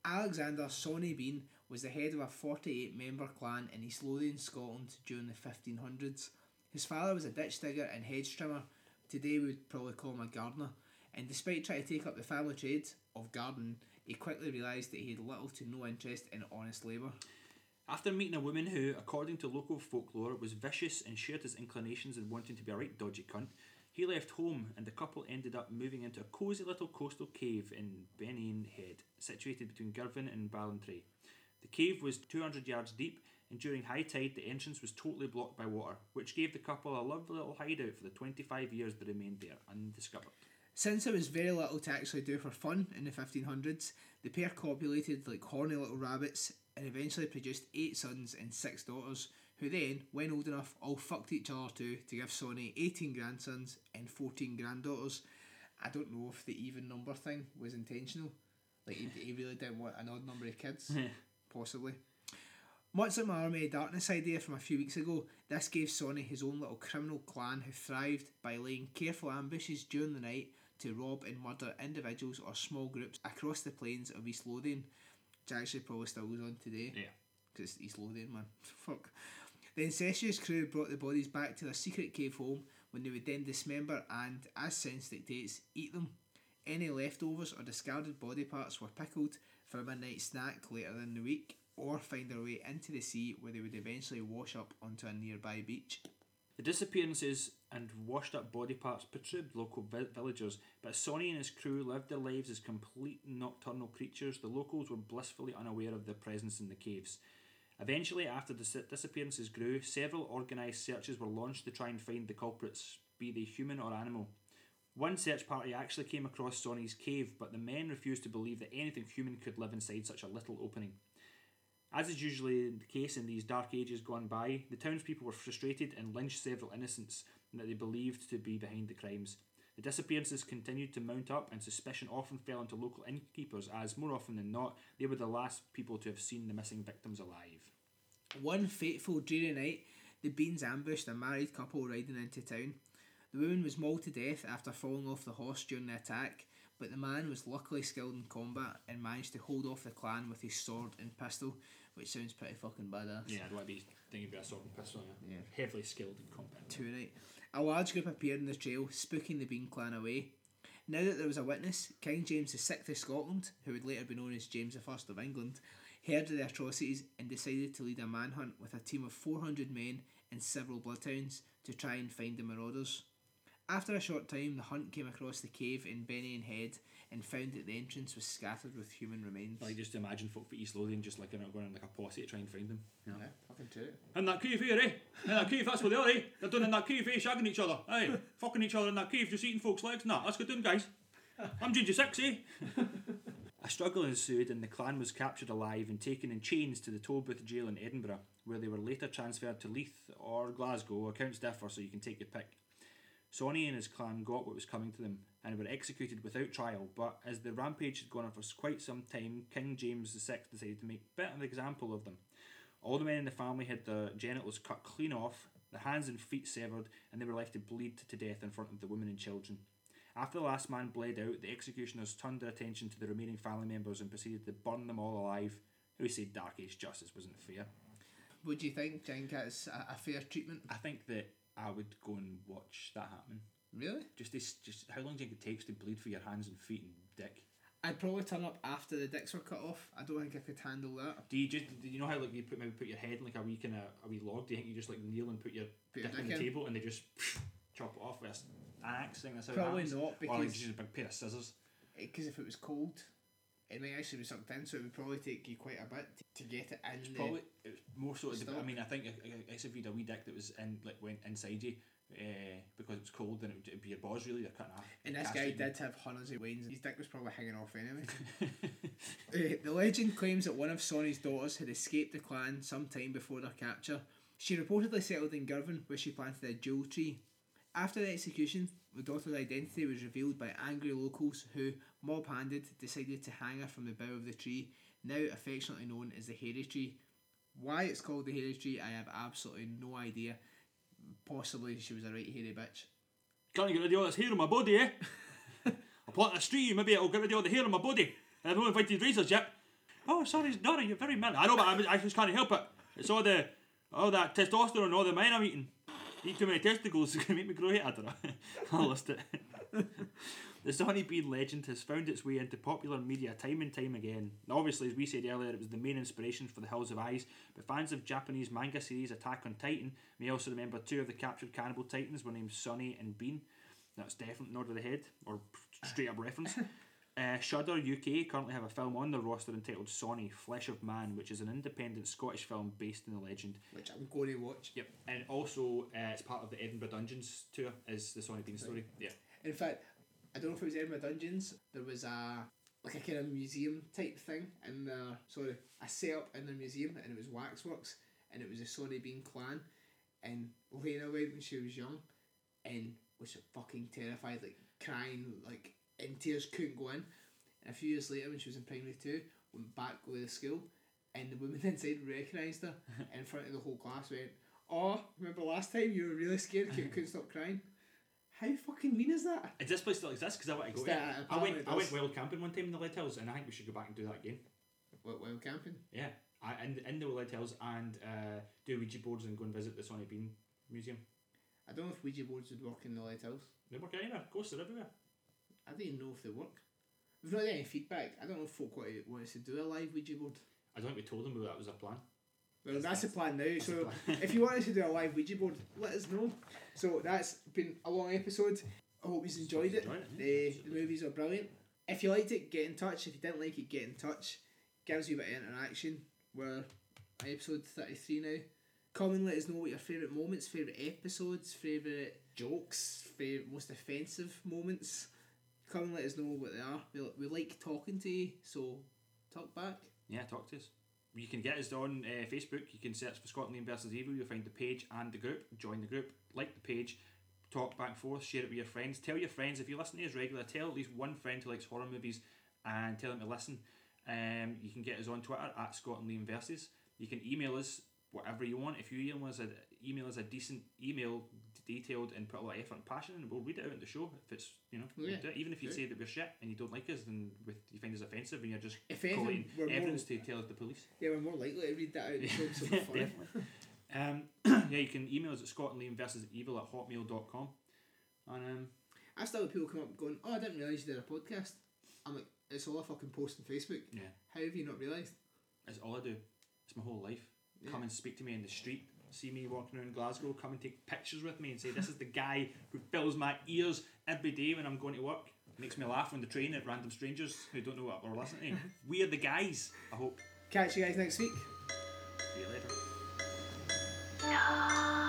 Alexander Sawney Bean was the head of a 48 member clan in East Lothian, Scotland during the 1500s. His father was a ditch digger and hedge trimmer, today we would probably call him a gardener, and despite trying to take up the family trade of gardening, he quickly realised that he had little to no interest in honest labour. After meeting a woman who, according to local folklore, was vicious and shared his inclinations in wanting to be a right dodgy cunt, he left home and the couple ended up moving into a cosy little coastal cave in Bennane Head, situated between Girvan and Ballantrae. The cave was 200 yards deep, and during high tide, the entrance was totally blocked by water, which gave the couple a lovely little hideout for the 25 years they remained there undiscovered. Since there was very little to actually do for fun in the 1500s, the pair copulated like horny little rabbits and eventually produced eight sons and six daughters, who then, when old enough, all fucked each other too to give Sawney 18 grandsons and 14 granddaughters. I don't know if the even number thing was intentional. Like, he, he really didn't want an odd number of kids. Possibly. Much like my Army of Darkness idea from a few weeks ago, this gave Sawney his own little criminal clan who thrived by laying careful ambushes during the night to rob and murder individuals or small groups across the plains of East Lothian, which actually probably still goes on today. Yeah. Because he's Lothian, man. Fuck. The incestuous crew brought the bodies back to their secret cave home when they would then dismember and, as sense dictates, eat them. Any leftovers or discarded body parts were pickled for a midnight snack later in the week or find their way into the sea where they would eventually wash up onto a nearby beach. The disappearances and washed up body parts perturbed local vi- villagers, but Sawney and his crew lived their lives as complete nocturnal creatures, the locals were blissfully unaware of their presence in the caves. Eventually, after the dis- disappearances grew, several organised searches were launched to try and find the culprits, be they human or animal. One search party actually came across Sawney's cave, but the men refused to believe that anything human could live inside such a little opening. As is usually the case in these dark ages gone by, the townspeople were frustrated and lynched several innocents that they believed to be behind the crimes. The disappearances continued to mount up, and suspicion often fell onto local innkeepers, as more often than not, they were the last people to have seen the missing victims alive. One fateful dreary night, the Beans ambushed a married couple riding into town. The woman was mauled to death after falling off the horse during the attack, but the man was luckily skilled in combat and managed to hold off the clan with his sword and pistol, which sounds pretty fucking badass. Yeah, I'd like to be thinking about a sword and pistol. Yeah. Heavily skilled in combat. Too right. A large group appeared in the trail, spooking the Bean clan away. Now that there was a witness, King James VI of Scotland, who would later be known as James I of England, heard of the atrocities and decided to lead a manhunt with a team of 400 men in several bloodhounds to try and find the marauders. After a short time, the hunt came across the cave in Bennane Head and found that the entrance was scattered with human remains. Like just imagine folk for East Lothian just like you know, going in like a posse to try and find them. Yeah. yeah, fucking true. In that cave here, eh? In that cave, that's where they are, eh? They're doing in that cave, eh? Shagging each other, eh? Fucking each other in that cave, just eating folks' legs. Nah, let's get doing, guys. I'm Ginger Six, eh? a struggle ensued and the clan was captured alive and taken in chains to the Tolbooth jail in Edinburgh, where they were later transferred to Leith or Glasgow. Accounts differ, so you can take your pick. Sawney and his clan got what was coming to them and were executed without trial, but as the rampage had gone on for quite some time, King James VI decided to make a bit of an example of them. All the men in the family had their genitals cut clean off, their hands and feet severed, and they were left to bleed to death in front of the women and children. After the last man bled out, the executioners turned their attention to the remaining family members and proceeded to burn them all alive. Who said Dark Age justice wasn't fair? Would you think? Do you think that's a, a fair treatment? I think that I would go and watch that happen. Really? Just this, just how long do you think it takes to bleed for your hands and feet and dick? I'd probably turn up after the dicks were cut off. I don't think I could handle that. Do you just do you know how like you put maybe put your head in like a wee kind of a wee log? Do you think you just like kneel and put your Put your dick on the in? table and they just chop it off with an axe? Think that's how Probably it happens? not or like because just a big pair of scissors. Eh, because if it was cold, it might actually be sucked in, so it would probably take you quite a bit to, to get it in. It's probably it was more so. I mean, I think I- I guess if you had a wee dick that was in like went inside you. Uh, because it's cold, then it would be your balls really. They're cutting off. and this guy did have hundreds of wains. His dick was probably hanging off anyway. Uh, the legend claims that one of Sawney's daughters had escaped the clan some time before their capture. She reportedly settled in Girvan, where she planted a jewel tree. After the execution, the daughter's identity was revealed by angry locals who, mob handed, decided to hang her from the bough of the tree, now affectionately known as the hairy tree. Why it's called the hairy tree, I have absolutely no idea. Possibly she was a right hairy bitch. Can't get rid of all this hair on my body, eh? I'll plant this tree, maybe it'll get rid of all the hair on my body. And I've not invited razors yet. Oh, sorry, Donna, you're very mean. I know, but I, I just can't help it. It's all the, all that testosterone, all the men I'm eating. Eat too many testicles, it's going to make me grow hair. I don't know. I'll list it. The Sawney Bean legend has found its way into popular media time and time again. Now, obviously, as we said earlier, it was the main inspiration for the Hills Have Eyes, but fans of Japanese manga series Attack on Titan may also remember two of the captured cannibal titans were named Sawney and Bean. That's definitely nod of the head, or straight up reference. Uh, Shudder UK currently have a film on their roster entitled Sawney Flesh of Man, which is an independent Scottish film based in the legend. Which I'm going to watch. Yep, and also uh, it's part of the Edinburgh Dungeons tour. Is the Sawney Bean story? Yeah. In fact, I don't know if it was Edinburgh Dungeons. There was a like a kind of museum type thing in the sorry a setup in the museum, and it was waxworks, and it was a Sawney Bean clan, and Lena went when she was young, and was fucking terrified, like crying, like in tears, couldn't go in. And a few years later, when she was in primary two, went back with the school, and the woman inside recognised her in front of the whole class. Went, "Oh, remember last time you were really scared, couldn't, couldn't stop crying." How fucking mean is that? Is this place still exist? Because I want to go. There. I went. I went does. wild camping one time in the Lead Hills, and I think we should go back and do that again. What wild camping? Yeah, I, in in the Lead Hills and uh, do Ouija boards and go and visit the Sawney Bean Museum. I don't know if Ouija boards would work in the lighthouse. They work anywhere. Ghosts are everywhere. I don't even know if they work. We've not had any feedback. I don't know if folk want, want us to do a live Ouija board. I don't think we told them that was a plan. Well, that's, the plan now. So plan. if you want us to do a live Ouija board, let us know. So that's been a long episode. I hope you enjoyed it. The, the movies are brilliant. If you liked it, get in touch. If you didn't like it, get in touch. Gives you a bit of interaction. We're episode 33 now. Come and let us know what your favourite moments, favourite episodes, favourite jokes, favourite most offensive moments. Come and let us know what they are. We, we like talking to you, so talk back. Yeah, talk to us. You can get us on uh, Facebook. You can search for Scotland Lane versus Evil. You'll find the page and the group. Join the group, like the page, talk back and forth, share it with your friends. Tell your friends if you listen to us regular. Tell at least one friend who likes horror movies, and tell them to listen. Um, you can get us on Twitter at Scotland Lane versus. You can email us whatever you want. If you email us a email us a decent email, detailed and put a lot of effort and passion, and we'll read it out in the show. If it's you know, Yeah, even if you say that we're shit and you don't like us, then with you find us offensive and you're just If anything, collating we're more, evidence to tell the police. yeah, we're more likely to read that out in the show, so we're fine. Definitely. um, yeah, you can email us at scotlandlane versus evil at hotmail.com. And um, I still have people come up going, "Oh, I didn't realise you did a podcast." I'm like, "It's all a fucking post on Facebook. yeah, How have you not realised? It's all I do. It's my whole life. Yeah. Come and speak to me in the street see me walking around Glasgow come and take pictures with me and say, This is the guy who fills my ears every day when I'm going to work. Makes me laugh on the train at random strangers who don't know what we're listening to. Mm-hmm. we are the guys, I hope. Catch you guys next week. See you later. No.